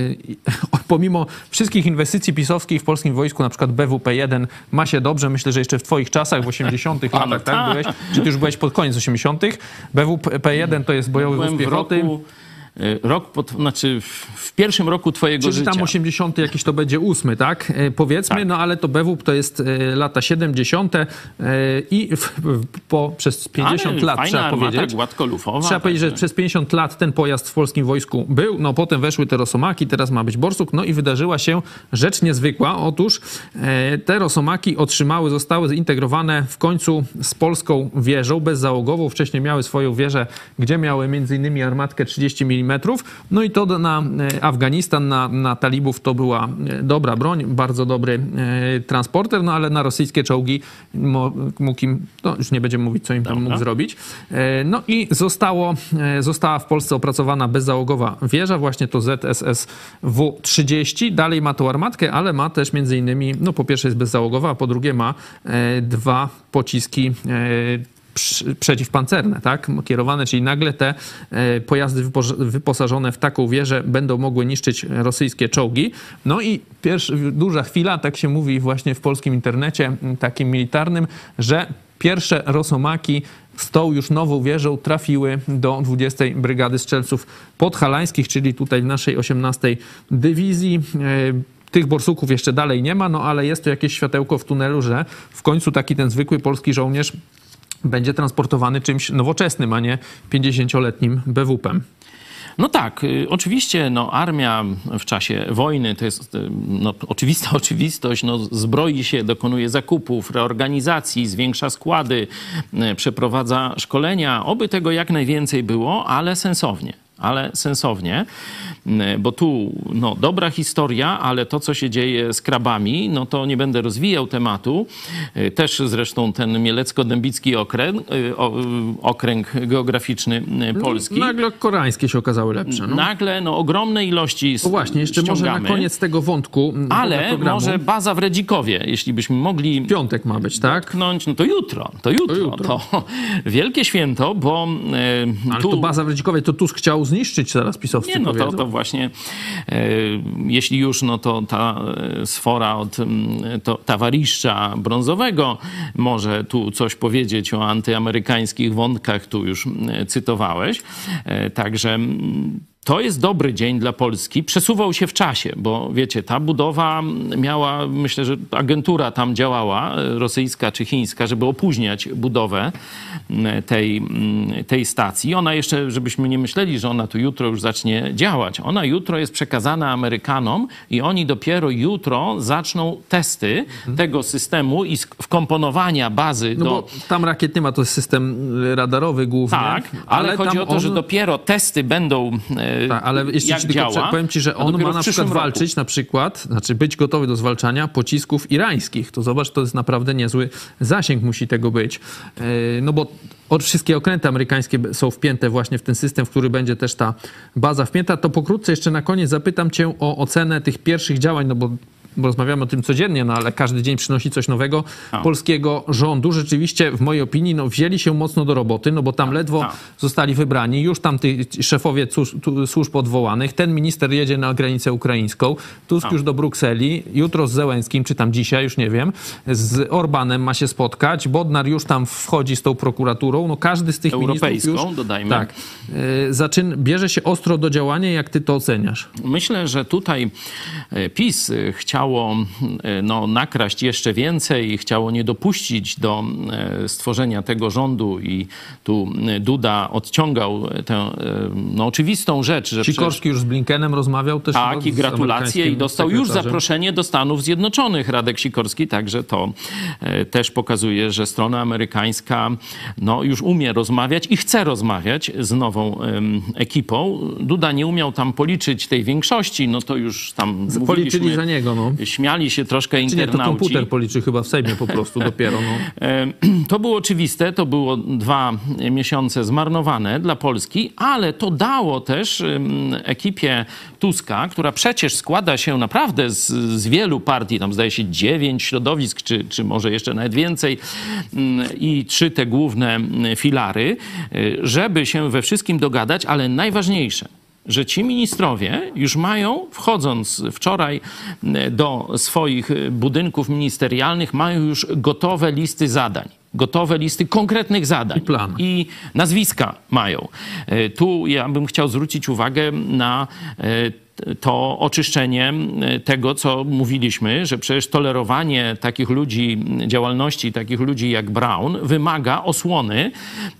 pomimo wszystkich inwestycji pisowskich w polskim wojsku, na przykład BWP-1 ma się dobrze. Myślę, że jeszcze w twoich czasach, w 80 latach, tak tak. byłeś? Czy ty już byłeś pod koniec 80 BWP-1 to jest bojowy wóz piechoty. roku, rok pod, znaczy w, pierwszym roku twojego Czyli życia. tam 80 jakiś to będzie ósmy, tak? E, powiedzmy, Tak. no ale to BWP to jest e, lata 70. e, i po, przez 50 Ale lat trzeba armata, powiedzieć. gładkolufowa. Trzeba powiedzieć, że także- przez 50 lat ten pojazd w polskim wojsku był, no potem weszły te rosomaki, teraz ma być borsuk, no i wydarzyła się rzecz niezwykła. Otóż te rosomaki otrzymały, zostały zintegrowane w końcu z polską wieżą bezzałogową. Wcześniej miały swoją wieżę, gdzie miały m.in. armatkę 30 mm. No i to na e, Afganistan, na, na talibów to była e, dobra broń, bardzo dobry e, transporter, no ale na rosyjskie czołgi mógł im, no już nie będziemy mówić, co im tam Dobra. mógł zrobić. No i zostało, została w Polsce opracowana bezzałogowa wieża, właśnie to ZSS W-30. Dalej ma tą armatkę, ale ma też między innymi, no po pierwsze jest bezzałogowa, a po drugie ma dwa pociski przeciwpancerne, tak, kierowane, czyli nagle te e, pojazdy wypo- wyposażone w taką wieżę będą mogły niszczyć rosyjskie czołgi. No i pierwsza, duża chwila, tak się mówi właśnie w polskim internecie, takim militarnym, że pierwsze rosomaki z tą już nową wieżą trafiły do 20 Brygady Strzelców Podhalańskich, czyli tutaj w naszej 18 Dywizji. E, Tych borsuków jeszcze dalej nie ma, no ale jest to jakieś światełko w tunelu, że w końcu taki ten zwykły polski żołnierz będzie transportowany czymś nowoczesnym, a nie 50-letnim BWP-em. No tak, y, oczywiście no, armia w czasie wojny to jest y, no, oczywista oczywistość, no, zbroi się, dokonuje zakupów, reorganizacji, zwiększa składy, y, przeprowadza szkolenia. Oby tego jak najwięcej było, ale sensownie. Ale sensownie, y, bo tu no, dobra historia, ale to, co się dzieje z krabami, no to nie będę rozwijał tematu. Y, Też zresztą ten mielecko-dębicki okręg, y, y, okręg geograficzny Polski. Nagle koreańskie się okazały lepsze. No. Nagle no, ogromne ilości No właśnie, jeszcze może na ściągamy, koniec tego wątku m, Ale programu. może baza w Redzikowie, jeśli byśmy mogli Piątek ma być, tak? tknąć, no to jutro, to jutro, to, jutro. wielkie święto, bo Ale tu... to baza w Redzikowej, to Tusk chciał zniszczyć teraz pisowcy Nie, no to, to właśnie, e, jeśli już, no to ta e, sfora od to, tawariszcza brązowego może tu coś powiedzieć o antyamerykańskich wątkach, tu już cytowałeś. E, także to jest dobry dzień dla Polski. Przesuwał się w czasie, bo wiecie, ta budowa miała, myślę, że agentura tam działała, rosyjska czy chińska, żeby opóźniać budowę m, tej, m, tej stacji. Ona jeszcze, żebyśmy nie myśleli, że ona tu jutro już zacznie działać. Ona jutro jest przekazana Amerykanom i oni dopiero jutro zaczną testy tego systemu i wkomponowania bazy No do... bo tam rakiet nie ma, to jest system radarowy głównie. Tak, ale, chodzi tam o to, że dopiero testy będą e, Tak, ale jeszcze jak tylko działa, powiem ci, że on ma na przykład roku. walczyć na przykład, znaczy być gotowy do zwalczania pocisków irańskich. To zobacz, to jest naprawdę niezły zasięg musi tego być. Yy, No bo od wszystkie okręty amerykańskie są wpięte właśnie w ten system, w który będzie też ta baza wpięta. To pokrótce jeszcze na koniec zapytam cię o ocenę tych pierwszych działań, no bo bo rozmawiamy o tym codziennie, no ale każdy dzień przynosi coś nowego polskiego rządu. Rzeczywiście, w mojej opinii, no, wzięli się mocno do roboty, no bo tam ledwo tak. zostali wybrani, już tam ty, szefowie służb odwołanych, ten minister jedzie na granicę ukraińską, Tusk już do Brukseli, jutro z Zełenskim, czy tam dzisiaj, już nie wiem, z Orbanem ma się spotkać, Bodnar już tam wchodzi z tą prokuraturą, no każdy z tych Europejską, ministrów już... dodajmy. Tak, y, zaczyn, bierze się ostro do działania, jak ty to oceniasz? Myślę, że tutaj e, PiS e, chciało e, no, nakraść jeszcze więcej, chciało nie dopuścić do e, stworzenia tego rządu i tu e, Duda odciągał tę no, oczywistą rzecz, że przecież- Sikorski już z Blinkenem rozmawiał też Tak, i gratulacje i dostał już zaproszenie do Stanów Zjednoczonych Radek Sikorski, także to też pokazuje, że strona amerykańska no, już umie rozmawiać i chce rozmawiać z nową ekipą. Duda nie umiał tam policzyć tej większości, no to już tam Policzyli za niego, no. Śmiali się troszkę Czy nie, to internauci. komputer policzy chyba w Sejmie po prostu dopiero, no. E, To było oczywiste, to było dwa miesiące zmarnowane dla Polski, ale to dało też ekipie Tuska, która przecież składa się naprawdę z, z wielu partii, tam zdaje się dziewięć środowisk, czy, czy może jeszcze nawet więcej, mm, i trzy te główne mm, filary, y, żeby się we wszystkim dogadać, ale najważniejsze, że ci ministrowie już mają, wchodząc wczoraj m, do swoich y, budynków ministerialnych, mają już gotowe listy zadań. Gotowe listy konkretnych zadań. I plan. I nazwiska mają. Y, Tu ja bym chciał zwrócić uwagę na to oczyszczenie y, tego, co mówiliśmy, że przecież tolerowanie takich ludzi, działalności takich ludzi jak Brown wymaga osłony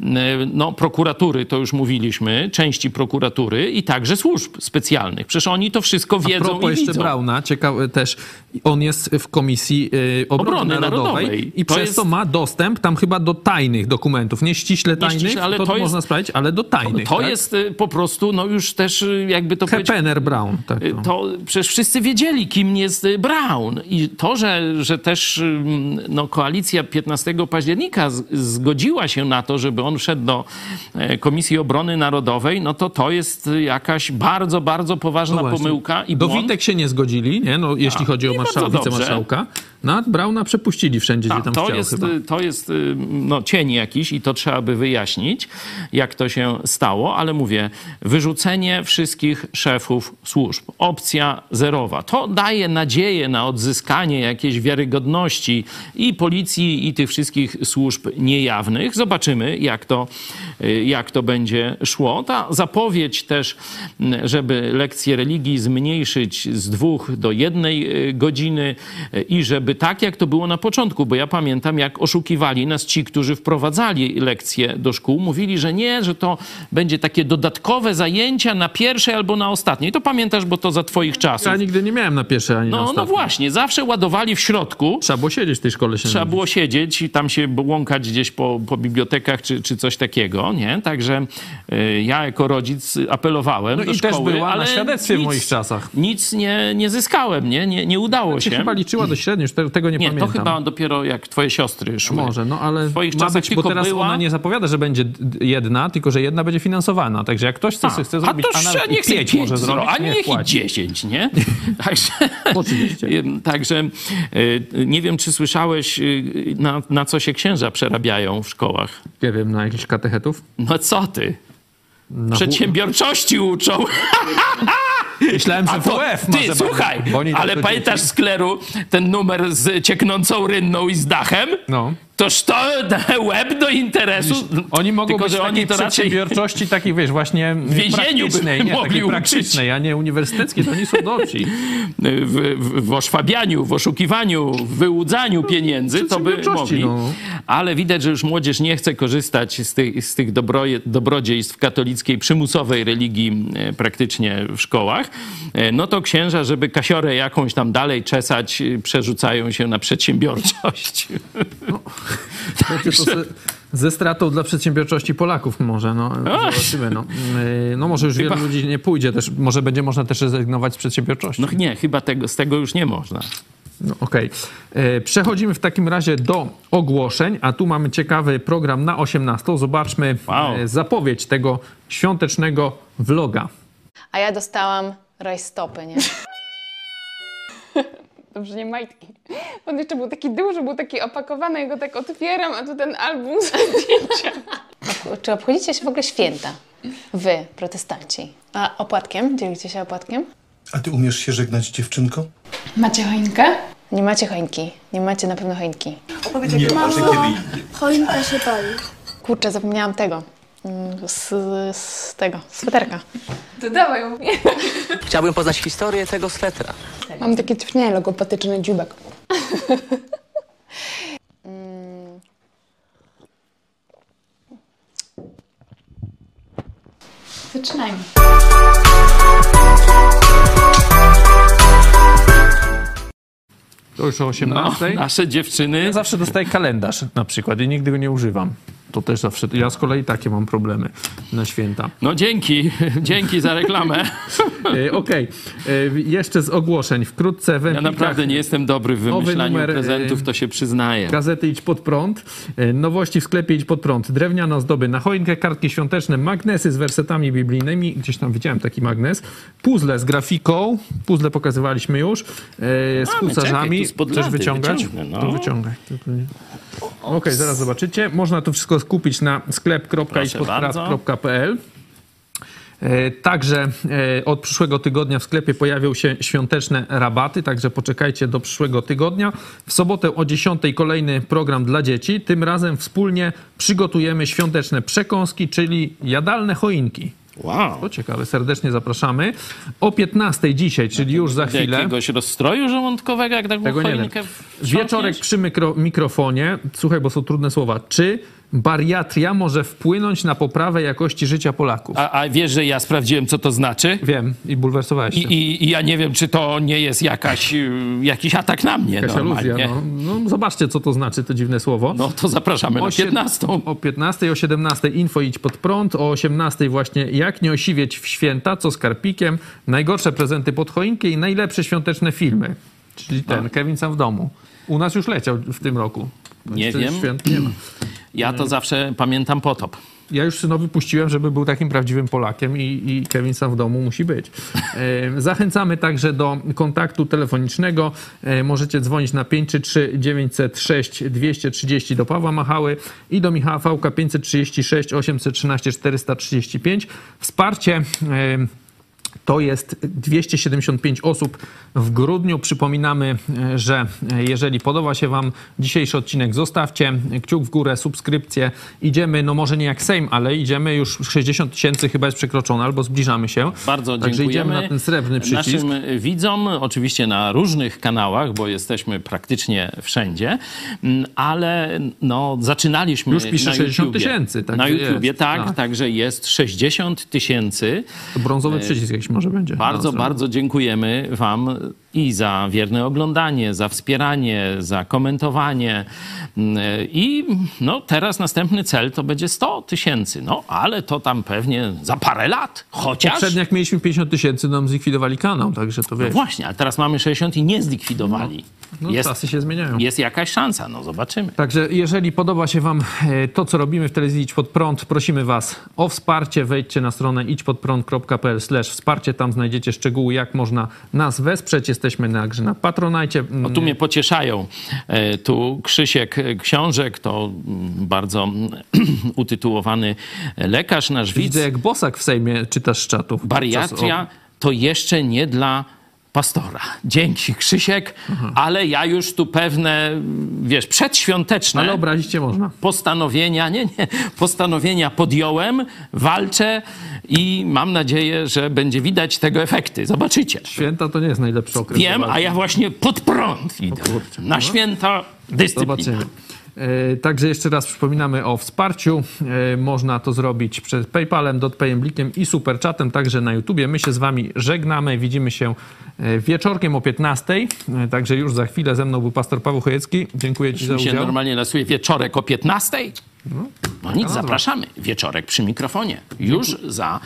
y, no, prokuratury, to już mówiliśmy, części prokuratury i także służb specjalnych. Przecież oni to wszystko A wiedzą propos i jeszcze widzą. Brauna, ciekawe też, on jest w Komisji y, Obrony, Obrony Narodowej, Narodowej. i To przez jest- to ma dostęp tam chyba do tajnych dokumentów, nie ściśle tajnych, ściśle, ale to, to jest- można sprawdzić, ale do tajnych. To tak? jest y, po prostu, no już też y, jakby to powiedzieć... Hepener Brown. Tak, Y, no. To przecież wszyscy wiedzieli, kim jest Brown. I to, że, że też ym, no, koalicja 15 października zgodziła się na to, żeby on wszedł do e, Komisji Obrony Narodowej, no to to jest jakaś bardzo, bardzo poważna No pomyłka i Do błąd. Witek się nie zgodzili, nie? No, jeśli chodzi o i bardzo marszałka, dobrze. wicemarszałka. No, Brauna przepuścili wszędzie, gdzie Tak, tam to chciał jest, chyba. y, to jest y, no, cień jakiś i to trzeba by wyjaśnić, jak to się stało, ale mówię, wyrzucenie wszystkich szefów służb, opcja zerowa, to daje nadzieję na odzyskanie jakiejś wiarygodności i policji, i tych wszystkich służb niejawnych. Zobaczymy, jak to, y, jak to będzie szło. Ta zapowiedź też, żeby lekcje religii zmniejszyć z dwóch do jednej godziny i żeby tak, jak to było na początku, bo ja pamiętam, jak oszukiwali nas ci, którzy wprowadzali lekcje do szkół, mówili, że nie, że to będzie takie dodatkowe zajęcia na pierwszej albo na ostatniej. To pamiętasz, bo to za twoich czasów. Ja nigdy nie miałem na pierwszej ani na No, no ostatniej. właśnie, zawsze ładowali w środku. Trzeba było siedzieć w tej szkole się Trzeba było siedzieć i tam się łąkać gdzieś po, po bibliotekach czy, czy coś takiego, nie? Także y, ja jako rodzic apelowałem No do i też szkoły, była na ale świadectwie w nic- moich czasach. Nic nie, nie zyskałem, nie? Nie, nie udało Się się. chyba liczyła do średniej, już te- tego nie, nie, pamiętam. to chyba dopiero jak twoje siostry szły. Może, no ale W twoich ma czasach być, bo teraz była... ona nie zapowiada, że będzie jedna, tylko że jedna będzie finansowana. Także jak ktoś chce, A, chce a zrobić, to jeszcze i niech pięć może zrobi, zrobić, a niech i płaci. dziesięć, nie? Także, Oczywiście. Także y, nie wiem, czy słyszałeś, y, na, na co się księża przerabiają w szkołach. Nie wiem, na jakichś katechetów? No co ty? Na Przedsiębiorczości uczą. Myślałem, że to, WF ma ty, słuchaj, tak ale pamiętasz dzieci- z kleru ten numer z cieknącą rynną i z dachem? No. Toż to łeb do interesu. Oni mogą Tylko, być że oni to raczej przedsiębiorczości takiej, wiesz, właśnie więzieniu by praktycznej, nie, mogli praktycznej, a nie uniwersyteckiej, to oni są dobrzy. w, w, w oszwabianiu, w oszukiwaniu, w wyłudzaniu pieniędzy, to by mogli. no. Ale widać, że już młodzież nie chce korzystać z tych, z tych dobroje, dobrodziejstw katolickiej, przymusowej religii e, praktycznie w szkołach. E, No to księża, żeby kasiorę jakąś tam dalej czesać, e, przerzucają się na przedsiębiorczość. Wiecie, to se, ze stratą dla przedsiębiorczości Polaków może, no zobaczymy. No, Yy, no może już Chyba- wielu ludzi nie pójdzie też, może będzie można też rezygnować z przedsiębiorczości. No nie, chyba tego, z tego już nie można. No, Okej. E, Przechodzimy w takim razie do ogłoszeń, a tu mamy ciekawy program na 18. Zobaczmy Wow. e, zapowiedź tego świątecznego vloga. A ja dostałam rajstopy, nie? Dobrze, nie majtki. On jeszcze był taki duży, był taki opakowany, ja go tak otwieram, a tu ten album zdjęcia. Czy obchodzicie się w ogóle święta? Wy, protestanci. A opłatkiem? Dzielicie się opłatkiem? A ty umiesz się żegnać, dziewczynko? Macie choinkę? Nie macie choinki. Nie macie na pewno choinki. A ty kiedy Choinka się pali. Kurczę, zapomniałam tego. Mm, Z, z tego, sweterka. To dawaj mówię. Chciałbym poznać historię tego swetra. Mam taki wspaniale logopatyczny dziubek. Mm. Zaczynajmy. To już o 18. No, nasze dziewczyny. Ja zawsze dostaję kalendarz na przykład i nigdy go nie używam. To też zawsze, ja z kolei takie mam problemy na święta. No dzięki, dzięki za reklamę. E, Okej, E, jeszcze z ogłoszeń. Wkrótce w Ja naprawdę nie jestem dobry w wymyślaniu numer, prezentów, e, to się przyznaję. Gazety Idź Pod Prąd, nowości w sklepie Idź Pod Prąd, drewniane ozdoby na choinkę, kartki świąteczne, magnesy z wersetami biblijnymi, gdzieś tam widziałem taki magnes, puzzle z grafiką, puzzle pokazywaliśmy już, z husarzami, czekaj, chcesz wyciągać? wyciągnę, no. To wyciągaj. Okej, zaraz zobaczycie. Można to wszystko skupić na sklep.idźpodprad.pl E, Także e, od przyszłego tygodnia w sklepie pojawią się świąteczne rabaty, także poczekajcie do przyszłego tygodnia. W sobotę o 10 kolejny program dla dzieci. Tym razem wspólnie przygotujemy świąteczne przekąski, czyli jadalne choinki. Wow. To ciekawe, serdecznie zapraszamy. O 15 dzisiaj, czyli już za chwilę. Jakiegoś rozstroju żołądkowego, jak taką Tego nie wiem. choinkę Wieczorek przy mikro, mikrofonie. Słuchaj, bo są trudne słowa. Czy bariatria może wpłynąć na poprawę jakości życia Polaków? A, a wiesz, że ja sprawdziłem, co to znaczy? Wiem i bulwersowałeś się. I, i, I ja nie wiem, czy to nie jest jakaś, y, jakiś atak na mnie Jakaś aluzja. No. no zobaczcie, co to znaczy, to dziwne słowo. No to zapraszamy na O sied- 15. O 15, o 17 info idź pod prąd, o 18 właśnie jak nie osiwieć w święta, co z karpikiem, najgorsze prezenty pod choinkę i najlepsze świąteczne filmy. Czyli ten, Kevin sam w domu. U nas już leciał w tym roku. Nie wiem. Świąt nie ma. Ja to zawsze pamiętam potop. Ja już synowi puściłem, żeby był takim prawdziwym Polakiem i, i Kevin sam w domu musi być. E, Zachęcamy także do kontaktu telefonicznego. E, Możecie dzwonić na 533 906 230 do Pawła Machały i do Michała Fałka 536 813 435. Wsparcie e, to jest 275 osób w grudniu. Przypominamy, e, że e, jeżeli podoba się Wam dzisiejszy odcinek, zostawcie kciuk w górę, subskrypcję. Idziemy, no może nie jak Sejm, ale idziemy już 60 tysięcy chyba jest przekroczone, albo zbliżamy się. Bardzo Także dziękujemy idziemy na ten srebrny przycisk. naszym widzom, oczywiście na różnych kanałach, bo jesteśmy praktycznie wszędzie, Mm, ale no, zaczynaliśmy Już pisze na 60 YouTubie. tysięcy, Na YouTubie, tak, tak. także jest 60 tysięcy. To brązowy przycisk jakiś może będzie. Bardzo, No, bardzo dziękujemy Wam i za wierne oglądanie, za wspieranie, za komentowanie. Mm, I no, teraz następny cel to będzie 100 tysięcy. No, ale to tam pewnie za parę lat. Chociaż. Poprzednio jak mieliśmy 50 tysięcy, nam zlikwidowali kanał, także to No wiesz. właśnie, ale teraz mamy 60 i nie zlikwidowali. No, jest, czasy się zmieniają. jest jakaś szansa, no zobaczymy. Także jeżeli podoba się Wam e, to, co robimy w telewizji Idź Pod Prąd, prosimy Was o wsparcie. Wejdźcie na stronę idźpodprąd.pl wsparcie. Tam znajdziecie szczegóły, jak można nas wesprzeć. Jesteśmy także na Patronajcie. No, tu mnie pocieszają. E, Tu Krzysiek Książek, to bardzo utytułowany lekarz, nasz widz. Widzę, jak bosak w Sejmie czytasz z czatów. Bariatria to jeszcze nie dla pastora. Dzięki, Krzysiek, ale ja już tu pewne, wiesz, przedświąteczne Ale obrazić cię można. postanowienia, nie, nie, postanowienia podjąłem, walczę i mam nadzieję, że będzie widać tego efekty. Zobaczycie. Święta to nie jest najlepszy okres. Wiem, a ja właśnie pod prąd idę. Na święta dyscyplina. Zobaczymy. E, Także jeszcze raz przypominamy o wsparciu. E, Można to zrobić przez PayPalem, dotpayem, blikiem i superchatem, także na YouTubie. My się z wami żegnamy. Widzimy się e, wieczorkiem o 15. E, Także już za chwilę ze mną był pastor Paweł Chojecki. Dziękuję ci za Mi się udział. normalnie lasuje wieczorek o 15. No nic, zapraszamy. Wieczorek przy mikrofonie. Już za,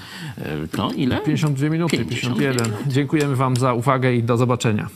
no ile? 52 minuty, 51. Dziękujemy wam za uwagę i do zobaczenia.